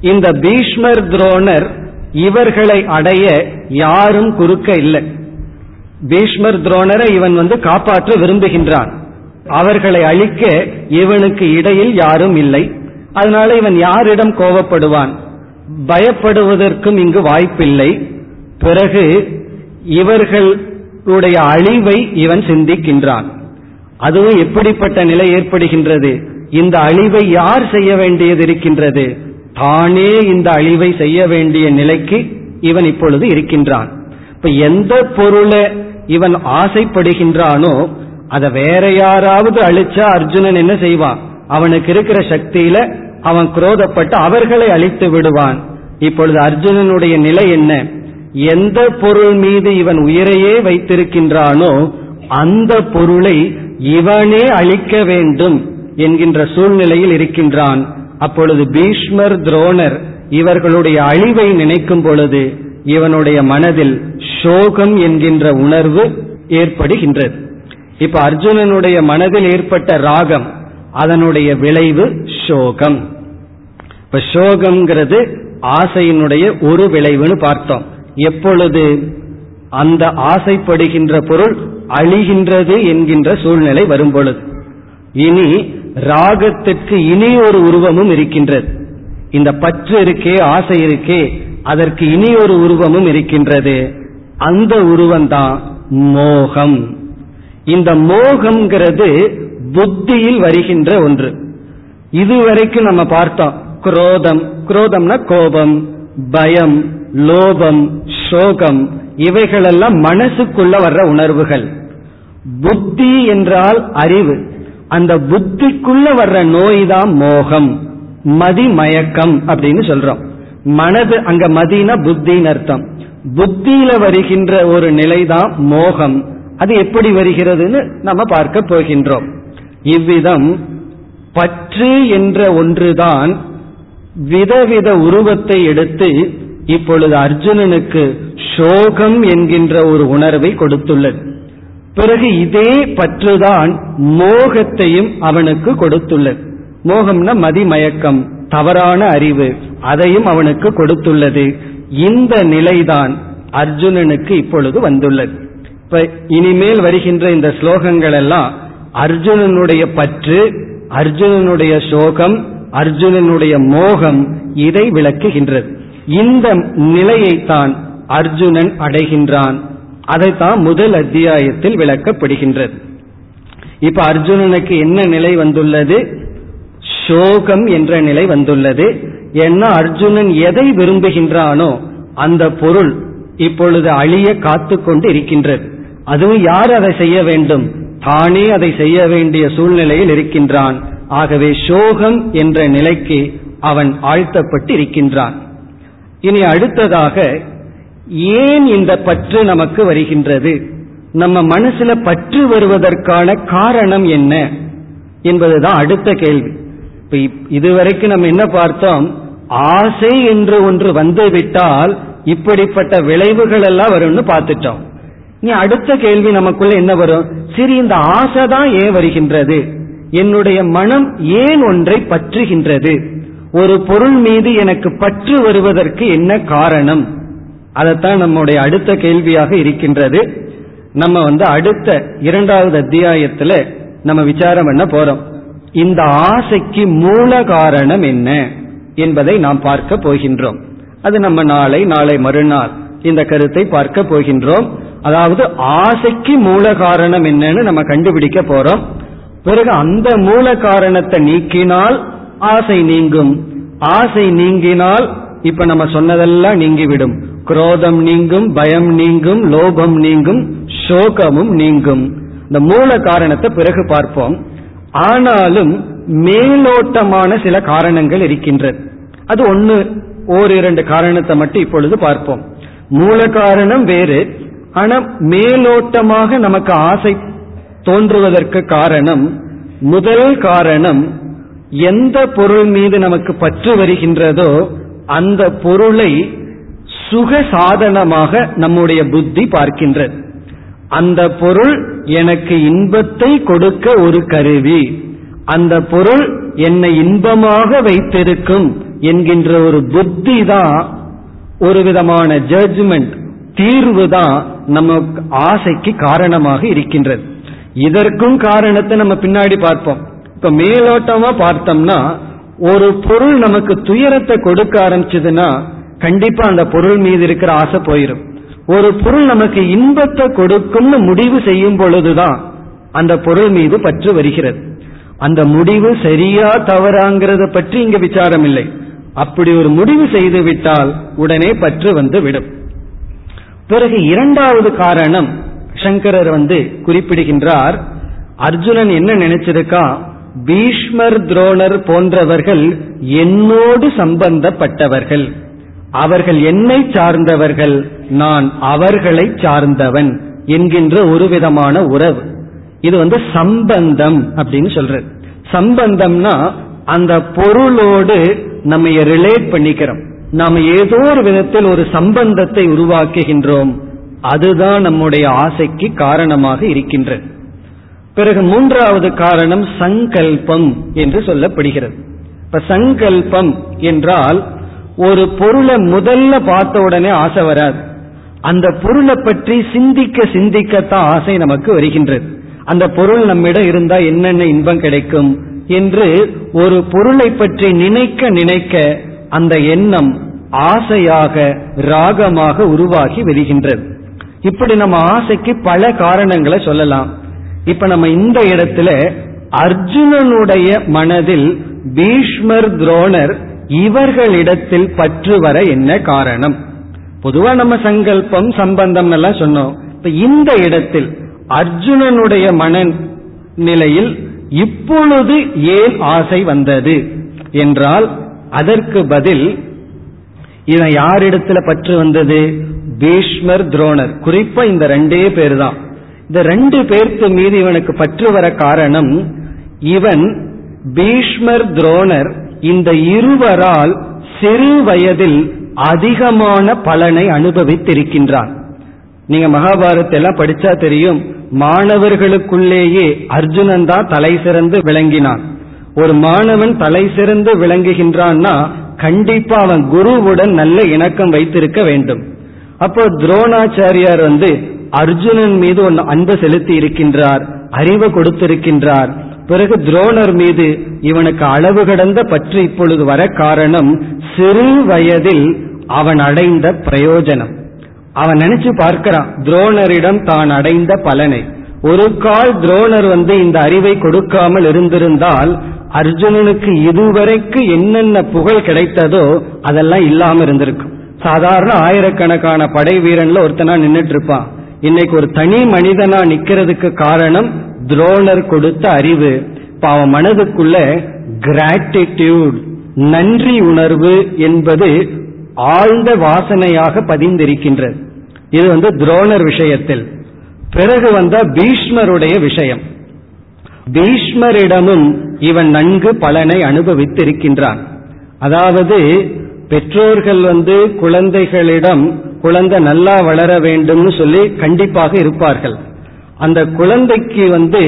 இந்த பீஷ்மர் துரோணர் இவர்களை அடைய யாரும் குறுக்க இல்லை. பீஷ்மர் துரோணரை இவன் வந்து காப்பாற்ற விரும்புகின்றான். அவர்களை அழிக்க இவனுக்கு இடையில் யாரும் இல்லை. அதனால இவன் யாரிடம் கோபப்படுவான் பயப்படுவதற்கும் இங்கு வாய்ப்பில்லை. பிறகு இவர்களுடைய அழிவை இவன் சிந்திக்கின்றான். அதுவும் எப்படிப்பட்ட நிலை ஏற்படுகின்றது? இந்த அழிவை யார் செய்ய வேண்டியது இருக்கின்றது? தானே இந்த அழிவை செய்ய வேண்டிய நிலைக்கு இவன் இப்பொழுது இருக்கின்றான். இப்ப எந்த பொருளை இவன் ஆசைப்படுகின்றானோ அதை வேற யாராவது அழிச்சா அர்ஜுனன் என்ன செய்வான்? அவனுக்கு இருக்கிற சக்தியில அவன் குரோதப்பட்டு அவர்களை அழித்து விடுவான். இப்பொழுது அர்ஜுனனுடைய நிலை என்ன? எந்த பொருள் மீது இவன் உயிரையே வைத்திருக்கின்றானோ அந்த பொருளை இவனே அழிக்க வேண்டும் என்கின்ற சூழ்நிலையில் இருக்கின்றான். அப்பொழுது பீஷ்மர் துரோணர் இவர்களுடைய அழிவை நினைக்கும் பொழுது இவனுடைய மனதில் சோகம் என்கின்ற உணர்வு ஏற்படுகின்றது. இப்ப அர்ஜுனனுடைய மனதில் ஏற்பட்ட ராகம் அதனுடைய விளைவு சோகம். இப்ப சோகம்ங்கிறது ஆசையினுடைய ஒரு விளைவுன்னு பார்த்தோம். எப்பொழுது? அந்த ஆசைப்படுகின்ற பொருள் அழிகின்றது என்கின்ற சூழ்நிலை வரும் பொழுது இனி ராகத்திற்கு இனி ஒரு உருவமும் இருக்கின்றது. இந்த பற்று இருக்கே ஆசை இருக்கே அதற்கு இனி ஒரு உருவமும் இருக்கின்றது. அந்த உருவம்தான் மோகம். இந்த மோகம்ங்கிறது புத்தியில் வருகின்ற ஒன்று. இதுவரைக்கும் நம்ம பார்த்தோம். குரோதம் குரோதம்னா கோபம் பயம் லோபம் சோகம் இவைகளெல்லாம் மனசுக்குள்ள வர்ற உணர்வுகள். புத்தி என்றால் அறிவு. அந்த புத்திக்குள்ள வர்ற நோய் தான் மோகம் மதிமயக்கம் அப்படின்னு சொல்றோம். மனது அங்க மதினா புத்தின்னு அர்த்தம். புத்தியில வருகின்ற ஒரு நிலைதான் மோகம். அது எப்படி வருகிறதுன்னு நம்ம பார்க்க போகின்றோம். இவ்விதம் பற்று என்ற ஒன்றுதான் விதவித உருவத்தை எடுத்து இப்பொழுது அர்ஜுனனுக்கு சோகம் என்கின்ற ஒரு உணர்வை கொடுத்துள்ளது. பிறகு இதே பற்றுதான் மோகத்தையும் அவனுக்கு கொடுத்துள்ளது. மோகம்னா மதிமயக்கம் தவறான அறிவு அதையும் அவனுக்கு கொடுத்துள்ளது. இந்த நிலைதான் அர்ஜுனனுக்கு இப்பொழுது வந்துள்ளது. இப்ப இனிமேல் வருகின்ற இந்த ஸ்லோகங்கள் எல்லாம் அர்ஜுனனுடைய பற்று அர்ஜுனனுடைய சோகம் அர்ஜுனனுடைய மோகம் இதை விளக்குகின்றது. இந்த நிலையைத்தான் அர்ஜுனன் அடைகின்றான். அதைத்தான் முதல் அத்தியாயத்தில் விளக்கப்படுகின்றது. இப்ப அர்ஜுனனுக்கு என்ன நிலை வந்துள்ளது? சோகம் என்ற நிலை வந்துள்ளது. ஏன்னா அர்ஜுனன் எதை விரும்புகின்றானோ அந்த பொருள் இப்பொழுது அழிய காத்து கொண்டு இருக்கின்றது. அதுவும் யார் அதை செய்ய வேண்டும்? தானே அதை செய்ய வேண்டிய சூழ்நிலையில் இருக்கின்றான். ஆகவே சோகம் என்ற நிலைக்கு அவன் ஆழ்த்தப்பட்டு இருக்கின்றான் இனி அடுத்ததாக ஏன் இந்த பற்று நமக்கு வருகின்றது? நம்ம மனசுல பற்று வருவதற்கான காரணம் என்ன? என்பதுதான் அடுத்த கேள்வி. இப்ப இதுவரைக்கும் நம்ம என்ன பார்த்தோம்? ஆசை என்று ஒன்று வந்துவிட்டால் இப்படிப்பட்ட விளைவுகள் எல்லாம் வரும்னு பார்த்துட்டோம். நீ அடுத்த கேள்வி நமக்குள்ள என்ன வரும்? சரி இந்த ஆசை தான் ஏன் வருகின்றது? என்னுடைய மனம் ஏன் ஒன்றை பற்றுகின்றது? ஒரு பொருள் மீது எனக்கு பற்று வருவதற்கு என்ன காரணம்? அதைத்தான் நம்முடைய அடுத்த கேள்வியாக இருக்கின்றது. நம்ம வந்து அடுத்த இரண்டாவது அத்தியாயத்துல நம்ம விசாரம் பண்ண போறோம். இந்த ஆசைக்கு மூல காரணம் என்ன என்பதை நாம் பார்க்க போகின்றோம். அது நம்ம நாளை நாளை மறுநாள் இந்த கருத்தை பார்க்க போகின்றோம். அதாவது ஆசைக்கு மூல காரணம் என்னன்னு நம்ம கண்டுபிடிக்க போறோம். பிறகு அந்த மூல காரணத்தை நீக்கினால் ஆசை நீங்கும். ஆசை நீங்கினால் இப்ப நம்ம சொன்னதெல்லாம் நீங்கிவிடும். குரோதம் நீங்கும் பயம் நீங்கும் லோபம் நீங்கும் சோகமும் நீங்கும். இந்த மூல காரணத்தை பிறகு பார்ப்போம். ஆனாலும் மேலோட்டமான சில காரணங்கள் இருக்கின்றது. அது ஒன்னு இரண்டு காரணத்தை மட்டும் இப்பொழுது பார்ப்போம். மூல காரணம் வேறு ஆனா மேலோட்டமாக நமக்கு ஆசை தோன்றுவதற்கு காரணம் முதல் காரணம் எந்த பொருள் மீது நமக்கு பற்று வருகின்றதோ அந்த பொருளை சுக சாதனமாக நம்முடைய புத்தி பார்க்கின்றது. அந்த பொருள் எனக்கு இன்பத்தை கொடுக்க ஒரு கருவி. அந்த பொருள் என்னை இன்பமாக வைத்திருக்கும் என்கின்ற ஒரு புத்தி தான் ஒரு விதமான ஜட்ஜ்மெண்ட் தீர்வு தான் நமக்கு ஆசைக்கு காரணமாக இருக்கின்றது. இதற்கும் காரணத்தை நம்ம பின்னாடி பார்ப்போம். இப்ப மேலோட்டமா பார்த்தோம்னா ஒரு பொருள் நமக்கு துயரத்தை கொடுக்க ஆரம்பிச்சதுன்னா கண்டிப்பா அந்த பொருள் மீது இருக்கிற ஆசை போயிடும் ஒரு பொருள் நமக்கு இன்பத்தை கொடுக்கும்னு முடிவு செய்யும் பொழுதுதான் அந்த பொருள் மீது பற்று வருகிறது. அந்த முடிவு சரியா தவறாங்கிறத பற்றி இங்க விசாரம் இல்லை அப்படி ஒரு முடிவு செய்து விட்டால் உடனே பற்று வந்து விடும். பிறகு இரண்டாவது காரணம் சங்கரர் வந்து குறிப்பிடுகின்றார் அர்ஜுனன் என்ன நினைச்சிருக்கா? பீஷ்மர் துரோணர் போன்றவர்கள் என்னோடு சம்பந்தப்பட்டவர்கள். அவர்கள் என்னை சார்ந்தவர்கள் நான் அவர்களை சார்ந்தவன் என்கின்ற ஒரு விதமான உறவு. இது வந்து சம்பந்தம் அப்படின்னு சொல்றது. சம்பந்தம்னா அந்த பொருளோடு நம்ம ரிலேட் பண்ணிக்கிறோம். நாம் ஏதோ ஒரு விதத்தில் ஒரு சம்பந்தத்தை உருவாக்குகின்றோம். அதுதான் நம்முடைய ஆசைக்கு காரணமாக இருக்கின்றது. பிறகு மூன்றாவது காரணம் சங்கல்பம் என்று சொல்லப்படுகிறது. இப்ப சங்கல்பம் என்றால் ஒரு பொருளை முதல்ல பார்த்த உடனே ஆசை வராது. அந்த பொருளை பற்றி சிந்திக்க சிந்திக்கத்தான் ஆசை நமக்கு வருகின்றது. அந்த பொருள் நம்மிடம் இருந்தா என்னென்ன இன்பம் கிடைக்கும் என்று ஒரு பொருளை பற்றி நினைக்க நினைக்க அந்த எண்ணம் ஆசையாக ராகமாக உருவாகி வருகின்றது இப்படி நம்ம ஆசைக்கு பல காரணங்களை சொல்லலாம். இப்ப நம்ம இந்த இடத்துல அர்ஜுனனுடைய மனதில் பீஷ்மர் துரோணர் இவர்களிடத்தில் பற்று வர என்ன காரணம்? பொதுவா நம்ம சங்கல்பம் சம்பந்தம் எல்லாம் சொன்னோம். இப்ப இந்த இடத்தில் அர்ஜுனனுடைய மன நிலையில் இப்பொழுது ஏன் ஆசை வந்தது? என்றால் அதற்கு பதில் இவன் யாரிடத்துல பற்று வந்தது? பீஷ்மர் துரோணர். குறிப்பா இந்த ரெண்டே பேர் தான் இந்த ரெண்டு பேர்த்து மீது இவனுக்கு பற்று வர காரணம் இவன் பீஷ்மர் துரோணர் இந்த இருவரால் சிறு வயதில் அதிகமான பலனை அனுபவித்திருக்கின்றான் நீங்க மகாபாரத் எல்லாம் படிச்சா தெரியும் மாணவர்களுக்குள்ளேயே அர்ஜுனன் தான் தலை சிறந்து விளங்கினான். ஒரு மாணவன் தலை சிறந்து விளங்குகின்றான்னா கண்டிப்பா அவன் குருவுடன் நல்ல இணக்கம் வைத்திருக்க வேண்டும். அப்போ துரோணாச்சாரியார் வந்து அர்ஜுனன் மீது ஒன்று அன்பு செலுத்தி இருக்கின்றார் அறிவு கொடுத்திருக்கின்றார். பிறகு துரோணர் மீது இவனுக்கு அளவு கடந்த பற்று இப்பொழுது வர காரணம் சிறு வயதில் அவன் அடைந்த பிரயோஜனம். அவன் நினைச்சு பார்க்கிறான் துரோணரிடம் தான் அடைந்த பலனை. ஒரு கால் துரோணர் வந்து இந்த அறிவை கொடுக்காமல் இருந்திருந்தால் அர்ஜுனனுக்கு இதுவரைக்கு என்னென்ன புகழ் கிடைத்ததோ அதெல்லாம் இல்லாம இருந்திருக்கும். சாதாரண ஆயிரக்கணக்கான படை வீரன்ல ஒருத்தனா நின்றுட்டு இருப்பான் இன்னைக்கு ஒரு தனி மனிதனா நிக்கிறதுக்கு காரணம் துரோணர் கொடுத்த அறிவு. இப்ப அவன் மனதுக்குள்ள கிராட்டிடியூட் நன்றி உணர்வு என்பது ஆழ்ந்த வாசனையாக பதிந்திருக்கின்றது. இது வந்து துரோணர் விஷயத்தில். பிறகு வந்த பீஷ்மருடைய விஷயம். பீஷ்மரிடமும் இவன் நன்கு பலனை அனுபவித்திருக்கின்றான். அதாவது பெற்றோர்கள் வந்து குழந்தைகளிடம் குழந்தை நல்லா வளர வேண்டும்னு சொல்லி கண்டிப்பாக இருப்பார்கள். அந்த குழந்தைக்கு வந்து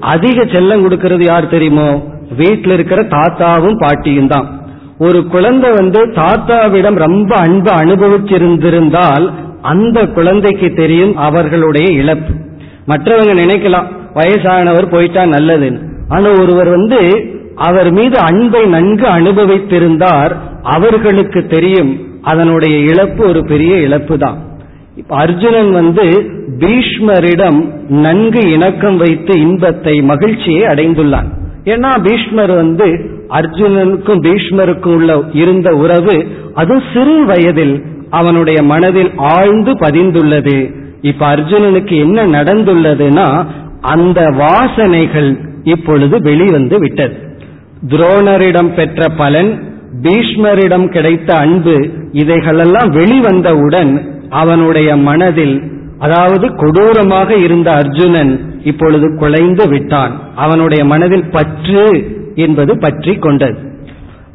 அதிக செல்லம் கொடுக்கறது யார் தெரியுமோ? வீட்டில் இருக்கிற தாத்தாவும் பாட்டியும் தான். ஒரு குழந்தை வந்து தாத்தாவிடம் ரொம்ப அன்பு அனுபவிச்சிருந்திருந்தால் அந்த குழந்தைக்கு தெரியும் அவர்களுடைய இழப்பு. மற்றவங்க நினைக்கலாம் வயசானவர் போயிட்டா நல்லதுன்னு. ஆனா ஒருவர் வந்து அவர் மீது அன்பை நன்கு அனுபவித்திருந்தார். அவர்களுக்கு தெரியும் அதனுடைய இழப்பு ஒரு பெரிய இழப்பு தான். அர்ஜுனன் வந்து பீஷ்மரிடம் நன்கு இணக்கம் வைத்து இன்பத்தை மகிழ்ச்சியை அடைந்துள்ளான். ஏன்னா பீஷ்மர் வந்து அர்ஜுனனுக்கும் பீஷ்மருக்கும் உள்ள இருந்த உறவு அது சிறு வயதில் அவனுடைய மனதில் ஆழ்ந்து பதிந்துள்ளது. இப்ப அர்ஜுனனுக்கு என்ன நடந்துள்ளதுன்னா அந்த வாசனைகள் இப்பொழுது வெளிவந்து விட்டது. துரோணரிடம் பெற்ற பலன் பீஷ்மரிடம் கிடைத்த அன்பு இதைகளெல்லாம் வெளிவந்தவுடன் அவனுடைய மனதில் அதாவது கொடூரமாக இருந்த அர்ஜுனன் இப்பொழுது குலைந்து விட்டான். அவனுடைய மனதில் பற்று என்பது பற்றி கொண்டது.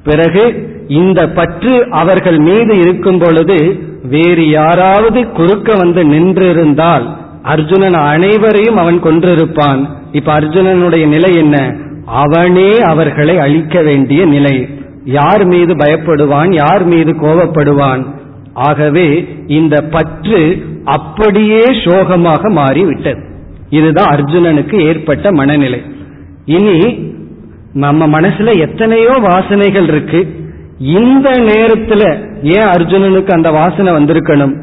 பிறகு இந்த பற்று அவர்கள் மீது இருக்கும் பொழுது வேறு யாராவது குறுக்க வந்து நின்றிருந்தால் அர்ஜுனன் அனைவரையும் அவன் கொன்றிருப்பான். இப்ப அர்ஜுனனுடைய நிலை என்ன? அவனே அவர்களை அழிக்க வேண்டிய நிலை. யார் மீது பயப்படுவான் யார் மீது கோபப்படுவான்? ஆகவே இந்த பற்று அப்படியே சோகமாக மாறிவிட்டது. இதுதான் அர்ஜுனனுக்கு ஏற்பட்ட மனநிலை. இனி நம்ம மனசுல எத்தனையோ வாசனைகள் இருக்கு. இந்த நேரத்துல ஏன் அர்ஜுனனுக்கு அந்த வாசனை வந்திருக்கணும்?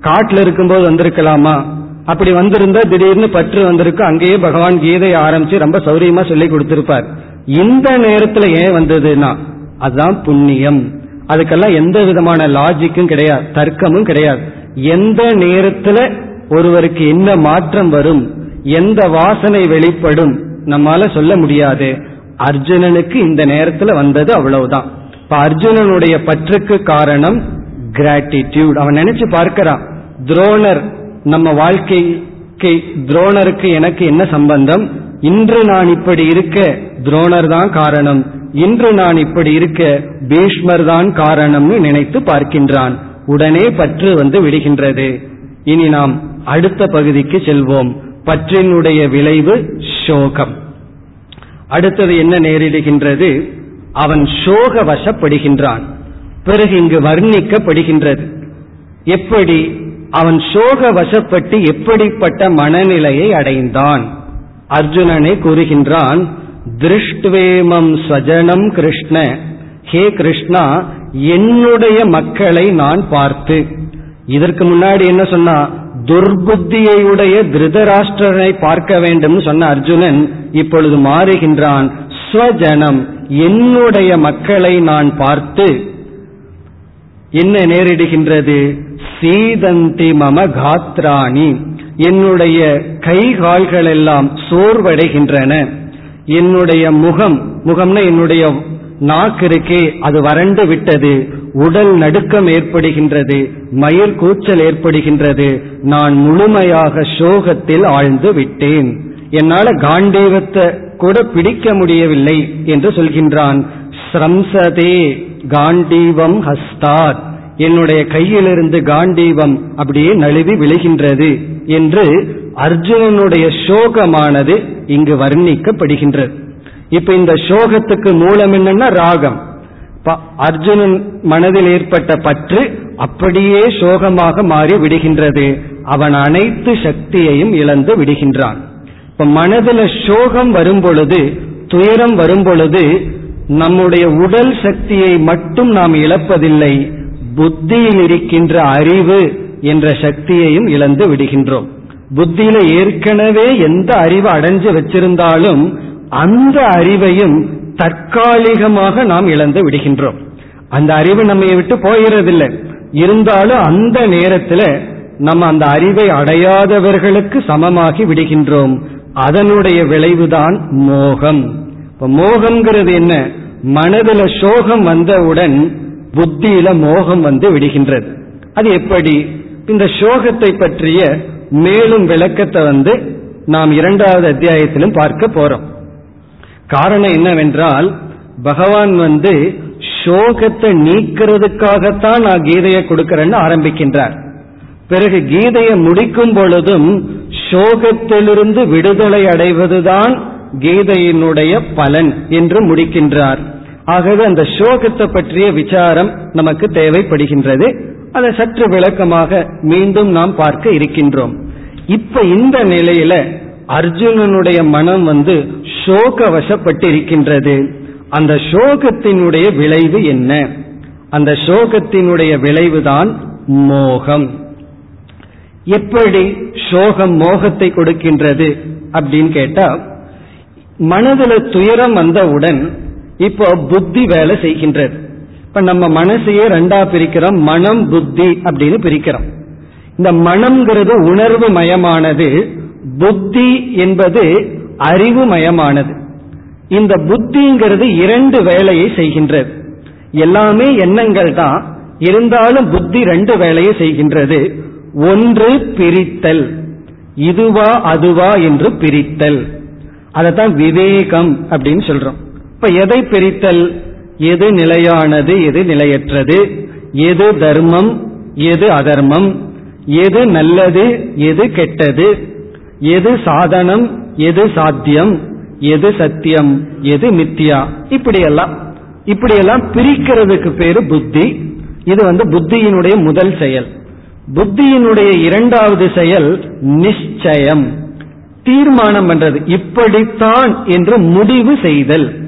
காட்டுல இருக்கும்போது வந்திருக்கலாமா? அப்படி வந்திருந்தா திடீர்னு பற்று வந்திருக்கு. அங்கேயே பகவான் கீதை ஆரம்பிச்சு ரொம்ப சௌரியமா சொல்லி கொடுத்திருப்பார். இந்த நேரத்துல ஏன் வந்ததுன்னா அதுதான் புண்ணியம். அதுக்கெல்லாம் எந்த விதமான லாஜிக்கும் கிடையாது தர்க்கமும் கிடையாது. எந்த நேரத்துல ஒருவருக்கு என்ன மாற்றம் வரும் எந்த வாசனை வெளிப்படும் நம்மால சொல்ல முடியாது. அர்ஜுனனுக்கு இந்த நேரத்துல வந்தது அவ்வளவுதான். இப்ப அர்ஜுனனுடைய பற்றுக்கு காரணம் கிராட்டிடியூட் அவன் நினைச்சு பார்க்கிறான் துரோணர் நம்ம வாழ்க்கைக்கு துரோணருக்கு எனக்கு என்ன சம்பந்தம்? இன்று நான் இப்படி இருக்க துரோணர் தான் காரணம். இன்று நான் இப்படி இருக்க பீஷ்மர் தான் காரணம்னு நினைத்து பார்க்கின்றான். உடனே பற்று வந்து விடுகின்றது. இனி நாம் அடுத்த பகுதிக்கு செல்வோம். பற்றினுடைய விளைவு சோகம். அடுத்தது என்ன நேரிடுகின்றது? அவன் சோக வசப்படுகின்றான் பிறகு இங்கு வர்ணிக்கப்படுகின்றது. எப்படி அவன் சோக வசப்பட்டு எப்படிப்பட்ட மனநிலையை அடைந்தான்? அர்ஜுனனை கூறுகின்றான் திருஷ்டுவேமம் ஸ்வஜனம் கிருஷ்ண. ஹே கிருஷ்ணா என்னுடைய மக்களை நான் பார்த்து. இதற்கு முன்னாடி என்ன சொன்னா துர்புத்தியுடைய திருதராஷ்டிரனை பார்க்க வேண்டும் சொன்ன அர்ஜுனன் இப்பொழுது மாறுகின்றான் ஸ்வஜனம் என்னுடைய மக்களை நான் பார்த்து. என்ன நேரிடுகின்றது? சீதந்தி மம காத்ராணி. என்னுடைய கை கால்கள் எல்லாம் சோர்வடைகின்றன. என்னுடைய முகம் முகம்னா என்னுடைய நாக்கு இருக்கே அது வறண்டு விட்டது. உடல் நடுக்கம் ஏற்படுகின்றது. மயில் கூச்சல் ஏற்படுகின்றது. நான் முழுமையாக சோகத்தில் ஆழ்ந்து விட்டேன். என்னால காண்டீவத்தை கூட பிடிக்க முடியவில்லை என்று சொல்கின்றான். ஸ்ரம்சதே காண்டீவம் ஹஸ்தாத். என்னுடைய கையிலிருந்து காண்டீவம் அப்படியே நழுவி விழுகின்றது என்று அர்ஜுனனுடைய சோகமானது இங்கு வர்ணிக்கப்படுகின்றது. இப்ப இந்த சோகத்துக்கு மூலம் என்னன்னா ராகம். அர்ஜுனன் மனதில் ஏற்பட்ட பற்று அப்படியே சோகமாக மாறி விடுகின்றது. அவன் அனைத்து சக்தியையும் இழந்து விடுகின்றான். இப்ப மனதில் சோகம் வரும் பொழுது துயரம் வரும் பொழுது நம்முடைய உடல் சக்தியை மட்டும் நாம் இழப்பதில்லை. புத்தியில் இருக்கின்ற அறிவு என்ற சக்தியையும் இழந்து விடுகின்றோம். புத்தியில ஏற்கனவே எந்த அறிவு அடைஞ்சு வச்சிருந்தாலும் அந்த அறிவையும் தற்காலிகமாக நாம் இழந்து விடுகின்றோம். அந்த அறிவு நம்ம விட்டு போகிறதில்லை. இருந்தாலும் அந்த நேரத்தில் நம்ம அந்த அறிவை அடையாதவர்களுக்கு சமமாகி விடுகின்றோம். அதனுடைய விளைவுதான் மோகம். இப்ப மோகம்ங்கிறது என்ன? மனதில் சோகம் வந்தவுடன் புத்தியில மோகம் வந்து விடுகின்றது. அது எப்படி? இந்த சோகத்தை பற்றிய மேலும் விளக்கத்தை வந்து நாம் இரண்டாவது அத்தியாயத்திலும் பார்க்க போறோம். காரணம் என்னவென்றால் பகவான் வந்து சோகத்தை நீக்கிறதுக்காகத்தான் நான் கீதையை கொடுக்கிறேன்னு ஆரம்பிக்கின்றார். பிறகு கீதையை முடிக்கும் பொழுதும் சோகத்திலிருந்து விடுதலை அடைவதுதான் கீதையினுடைய பலன் என்று முடிக்கின்றார். ஆகவே அந்த சோகத்தை பற்றிய விசாரம் நமக்கு தேவைப்படுகின்றது. அதை சற்று விளக்கமாக மீண்டும் நாம் பார்க்க இருக்கின்றோம். இப்ப இந்த நிலையில அர்ஜுனனுடைய மனம் வந்து சோக வசப்பட்டு இருக்கின்றது அந்த சோகத்தினுடைய விளைவு என்ன? அந்த சோகத்தினுடைய விளைவுதான் மோகம். எப்படி சோகம் மோகத்தை கொடுக்கின்றது அப்படின்னு கேட்டா மனதில் துயரம் வந்தவுடன் இப்போ புத்தி வேலை செய்கின்றது. இப்ப நம்ம மனசையே ரெண்டா பிரிக்கிறோம். மனம் புத்தி அப்படின்னு பிரிக்கிறோம். இந்த மனம்ங்கிறது உணர்வு மயமானது புத்தி என்பது அறிவு மயமானது இந்த புத்திங்கிறது இரண்டு வேலையை செய்கின்றது. எல்லாமே எண்ணங்கள் தான். இருந்தாலும் புத்தி ரெண்டு வேலையை செய்கின்றது. ஒன்று பிரித்தல். இதுவா அதுவா என்று பிரித்தல். அதைத்தான் விவேகம் அப்படின்னு சொல்றோம். இப்ப எதை பிரித்தல்? எது நிலையானது எது நிலையற்றது? எது தர்மம் எது அதர்மம்? எது நல்லது எது கெட்டது? எது சாதனம் எது சாத்தியம்? எது சத்தியம் எது மித்தியா? இப்படியெல்லாம். இப்படியெல்லாம் பிரிக்கிறதுக்கு பேரு புத்தி. இது வந்து புத்தியினுடைய முதல் செயல். புத்தியினுடைய இரண்டாவது செயல் நிச்சயம். தீர்மானம் பண்றது. இப்படித்தான் என்று முடிவு செய்தல்.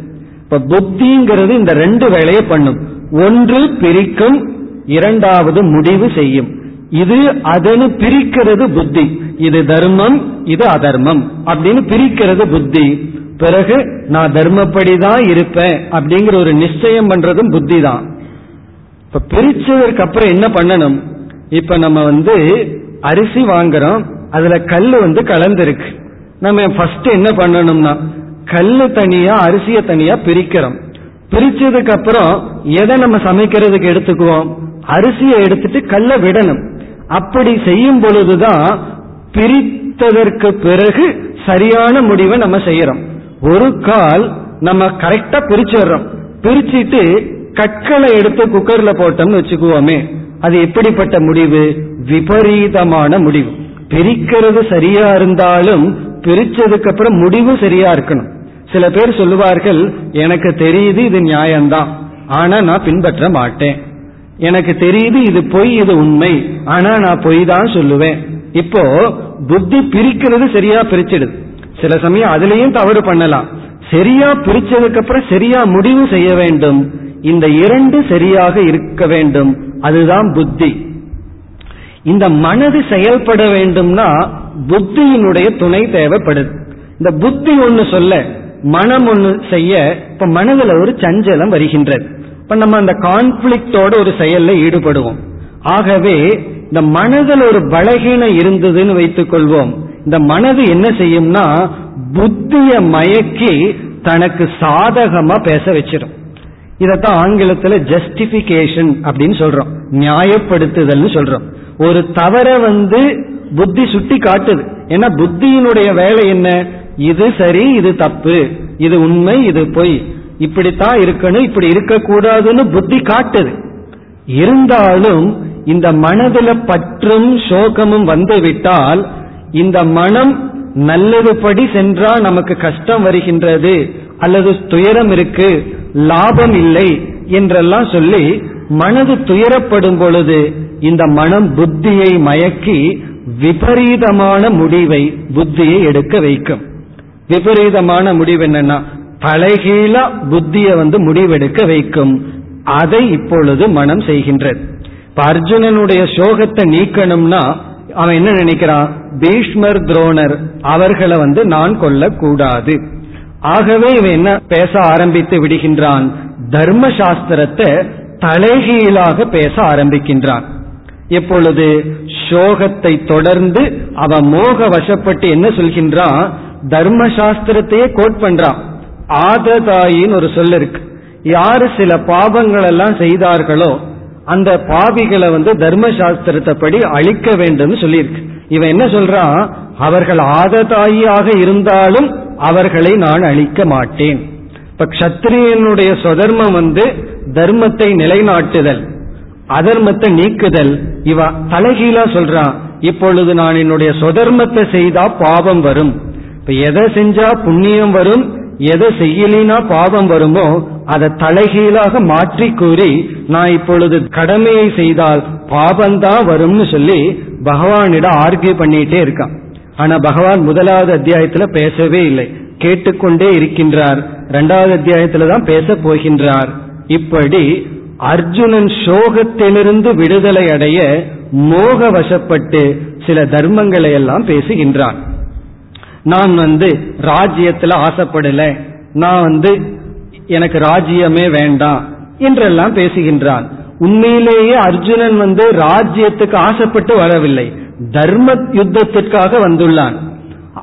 இப்ப புத்திங்கிறது இந்த ரெண்டு வேலையை பண்ணும். ஒன்று பிரிக்கும் இரண்டாவது முடிவு செய்யும். இது அதனு பிரிக்கிறது புத்தி. இது தர்மம் இது அதர்மம். அப்படின்னு பிரிக்கிறது புத்தி. பிறகு நான் தர்மப்படிதான் இருப்பேன் அப்படிங்கிற ஒரு நிச்சயம் பண்றதும் புத்தி தான் இப்ப பிரிச்சதற்கு அப்புறம் என்ன பண்ணணும்? இப்ப நம்ம வந்து அரிசி வாங்குறோம் அதுல கல் வந்து கலந்துருக்கு. நம்ம ஃபர்ஸ்ட் என்ன பண்ணணும்னா கல்லு தனியா அரிசிய தனியா பிரிக்கிறோம். பிரிச்சதுக்கு அப்புறம் எதை நம்ம சமைக்கிறதுக்கு எடுத்துக்குவோம்? அரிசியை எடுத்துட்டு கல்ல விடணும். அப்படி செய்யும் பொழுதுதான் பிரித்ததற்கு பிறகு சரியான முடிவை நம்ம செய்யறோம். ஒரு கால் நம்ம கரெக்டா பிரிச்சிடுறோம் பிரிச்சுட்டு கற்களை எடுத்து குக்கர்ல போட்டோம்னு வச்சுக்குவோமே அது எப்படிப்பட்ட முடிவு? விபரீதமான முடிவு. பிரிக்கிறது சரியா இருந்தாலும் பிரிச்சதுக்கு அப்புறம் முடிவு சரியா இருக்கணும். சில பேர் சொல்லுவார்கள் எனக்கு தெரியுது இது நியாயம்தான். ஆனா நான் பின்பற்ற மாட்டேன். எனக்கு தெரியுது இது பொய் இது உண்மை. ஆனா நான் பொய் தான் சொல்லுவேன். இப்போ புத்தி பிரிக்கிறது சரியா பிரிச்சிடுது. சில சமயம் அதுலயும் தவறு பண்ணலாம். சரியா பிரிச்சதுக்கு அப்புறம் சரியா முடிவு செய்ய வேண்டும். இந்த இரண்டு சரியாக இருக்க வேண்டும். அதுதான் புத்தி. இந்த மனது செயல்பட வேண்டும்னா புத்தியினுடைய துணை தேவைப்படுது. இந்த புத்தி ஒன்னு சொல்ல மனம் ஒண்ணு செய்ய இப்ப மனதுல ஒரு சஞ்சலம் வருகின்றது. இப்ப நம்ம அந்த கான்ஃபிளிக்டோட ஒரு செயல்ல ஈடுபடுவோம். ஆகவே இந்த மனதில் ஒரு பலகீனம் இருந்ததுன்னு வைத்துக் கொள்வோம் இந்த மனது என்ன செய்யும்னா புத்திய மயக்கி தனக்கு சாதகமா பேச வச்சிடும் இதத்தான் ஆங்கிலத்துல ஜஸ்டிபிகேஷன் அப்படின்னு சொல்றோம். நியாயப்படுத்துதல்னு சொல்றோம். ஒரு தவற வந்து புத்தி சுட்டி காட்டுது. ஏன்னா புத்தியினுடைய வேலை என்ன? இது சரி இது தப்பு. இது உண்மை இது பொய். இப்படித்தான் இருக்கணும் இப்படி இருக்கக்கூடாதுன்னு புத்தி காட்டுது. இருந்தாலும் இந்த மனதில் பற்றும் சோகமும் வந்துவிட்டால் இந்த மனம் நல்லதுபடி சென்றால் நமக்கு கஷ்டம் வருகின்றது அல்லது துயரம் இருக்கு லாபம் இல்லை என்றெல்லாம் சொல்லி மனது துயரப்படும் பொழுது இந்த மனம் புத்தியை மயக்கி விபரீதமான முடிவை புத்தியை எடுக்க வைக்கும். விபரீதமான முடிவு என்னன்னா தலைகீழ புத்தியை வந்து முடிவெடுக்க வைக்கும். அதை இப்பொழுது மனம் செய்கின்றது. இப்ப அர்ஜுனனுடைய சோகத்தை நீக்கணும்னா அவன் என்ன நினைக்கிறான்? பீஷ்மர் துரோணர் அவர்களை வந்து நான் கொல்லக்கூடாது. ஆகவே இவன் என்ன பேச ஆரம்பித்து விடுகின்றான்? தர்ம சாஸ்திரத்தை தலைகீழாக பேச ஆரம்பிக்கின்றான். எப்பொழுது சோகத்தை தொடர்ந்து அவன் மோக வசப்பட்டு என்ன சொல்கின்றான்? தர்ம சாஸ்திரத்தையே கோட் பண்றான். ஆததாயின்னு ஒரு சொல் இருக்கு. யாரு சில பாவங்கள் எல்லாம் செய்தார்களோ அந்த பாவிகளை வந்து தர்ம சாஸ்திரத்தை படி அழிக்க வேண்டும் சொல்லியிருக்கு. இவன் என்ன சொல்றான்? அவர்கள் ஆததாயியாக இருந்தாலும் அவர்களை நான் அழிக்க மாட்டேன். இப்ப கத்திரியனுடைய சொதர்மம் வந்து தர்மத்தை நிலைநாட்டுதல். அதர்மத்தை நீக்குதல். இவ தலைகீழா சொல்றான் இப்பொழுது நான் என்னுடைய சொதர்மத்தை செய்தா பாவம் வரும். இப்ப எதை செஞ்சா புண்ணியம் வரும் எதை செய்யலினா பாவம் வருமோ அதை தலைகீழாக மாற்றி கூறி நான் இப்பொழுது கடமையை செய்தால் பாபந்தான் வரும்னு சொல்லி பகவானிடம் ஆர்கியூ பண்ணிட்டே இருக்கான். ஆனா பகவான் முதலாவது அத்தியாயத்துல பேசவே இல்லை. கேட்டுக்கொண்டே இருக்கின்றார். இரண்டாவது அத்தியாயத்துல தான் பேச போகின்றார். இப்படி அர்ஜுனன் சோகத்திலிருந்து விடுதலை அடைய மோக வசப்பட்டு சில தர்மங்களை எல்லாம் பேசுகின்றான். நான் வந்து ராஜ்யத்துல ஆசைப்படல. நான் வந்து எனக்கு ராஜ்யமே வேண்டாம் என்றெல்லாம் பேசுகின்றான். உண்மையிலேயே அர்ஜுனன் வந்து ராஜ்யத்துக்கு ஆசைப்பட்டு வரவில்லை. தர்ம யுத்தத்திற்காக வந்துள்ளான்.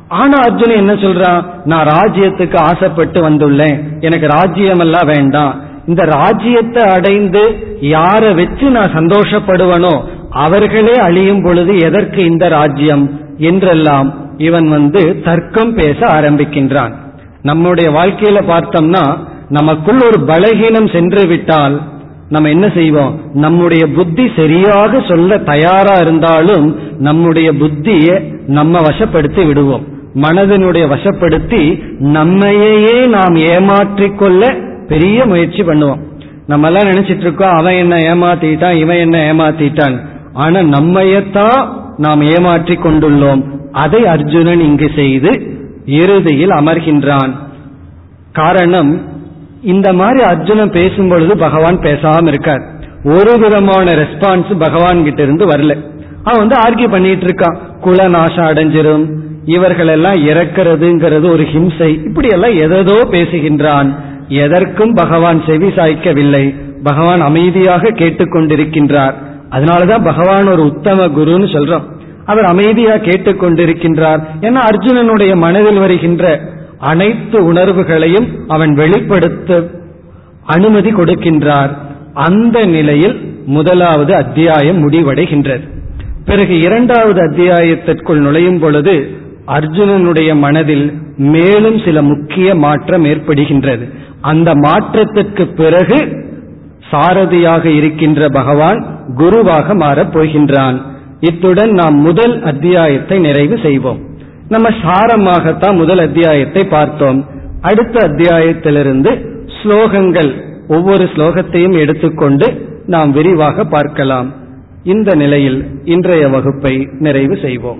ஆனா அர்ஜுனன் என்ன சொல்றான்? நான் ராஜ்யத்துக்கு ஆசைப்பட்டு வந்துள்ளேன். எனக்கு ராஜ்யம் எல்லாம் வேண்டாம். இந்த ராஜ்யத்தை அடைந்து யாரை வச்சு நான் சந்தோஷப்படுவனோ அவர்களே அழியும் பொழுது எதற்கு இந்த ராஜ்யம்? என்றெல்லாம் இவன் வந்து தர்க்கம் பேச ஆரம்பிக்கின்றான். நம்முடைய வாழ்க்கையில பார்த்தோம்னா நமக்குள் ஒரு பலகீனம் சென்று விட்டால் நம்ம என்ன செய்வோம்? நம்முடைய புத்தி சரியாக சொல்ல தயாரா இருந்தாலும் நம்முடைய புத்தியை நம்ம வசப்படுத்தி விடுவோம். மனதினுடைய வசப்படுத்தி நம்மையே நாம் ஏமாற்றிக்கொள்ள பெரிய முயற்சி பண்ணுவோம் நம்ம எல்லாம் நினைச்சிட்டு இருக்கோம் அவன் என்ன ஏமாத்திட்டான் இவன் என்ன ஏமாத்திட்டான்? ஆனா நம்மையத்தான் நாம் ஏமாற்றி கொண்டுள்ளோம். அதை அர்ஜுனன் இங்கு செய்து இறுதியில் அமர்கின்றான். காரணம் இந்த மாதிரி அர்ஜுனன் பேசும் பொழுது பகவான் பேசாம இருக்கார். ஒரு விதமான ரெஸ்பான்ஸ் பகவான் கிட்ட இருந்து வரல. அவன் வந்து ஆர்கியூ பண்ணிட்டு இருக்கான் குல நாசம் அடைஞ்சிரும். இவர்கள் எல்லாம் இறக்கிறதுங்கிறது ஒரு ஹிம்சை. இப்படி எல்லாம் எதோ பேசுகின்றான். எதற்கும் பகவான் செவி சாய்க்கவில்லை. பகவான் அமைதியாக கேட்டுக்கொண்டிருக்கின்றார். அதனாலதான் பகவான் ஒரு உத்தம குருன்னு சொல்றோம். அவர் அமைதியா கேட்டுக்கொண்டிருக்கின்றார். ஏன்னா அர்ஜுனனுடைய மனதில் வருகின்ற அனைத்து உணர்வுகளையும் அவன் வெளிப்படுத்த அனுமதி கொடுக்கின்றார். அந்த நிலையில் முதலாவது அத்தியாயம் முடிவடைகின்றது. பிறகு இரண்டாவது அத்தியாயத்திற்குள் நுழையும் பொழுது அர்ஜுனனுடைய மனதில் மேலும் சில முக்கிய மாற்றம் ஏற்படுகின்றது. அந்த மாற்றத்திற்கு பிறகு சாரதியாக இருக்கின்ற பகவான் குருவாக மாறப் போகின்றான். இத்துடன் நாம் முதல் அத்தியாயத்தை நிறைவு செய்வோம். நம்ம சாரமாகத்தான் முதல் அத்தியாயத்தை பார்த்தோம். அடுத்த அத்தியாயத்திலிருந்து ஸ்லோகங்கள் ஒவ்வொரு ஸ்லோகத்தையும் எடுத்துக்கொண்டு நாம் விரிவாக பார்க்கலாம். இந்த நிலையில் இன்றைய வகுப்பை நிறைவு செய்வோம்.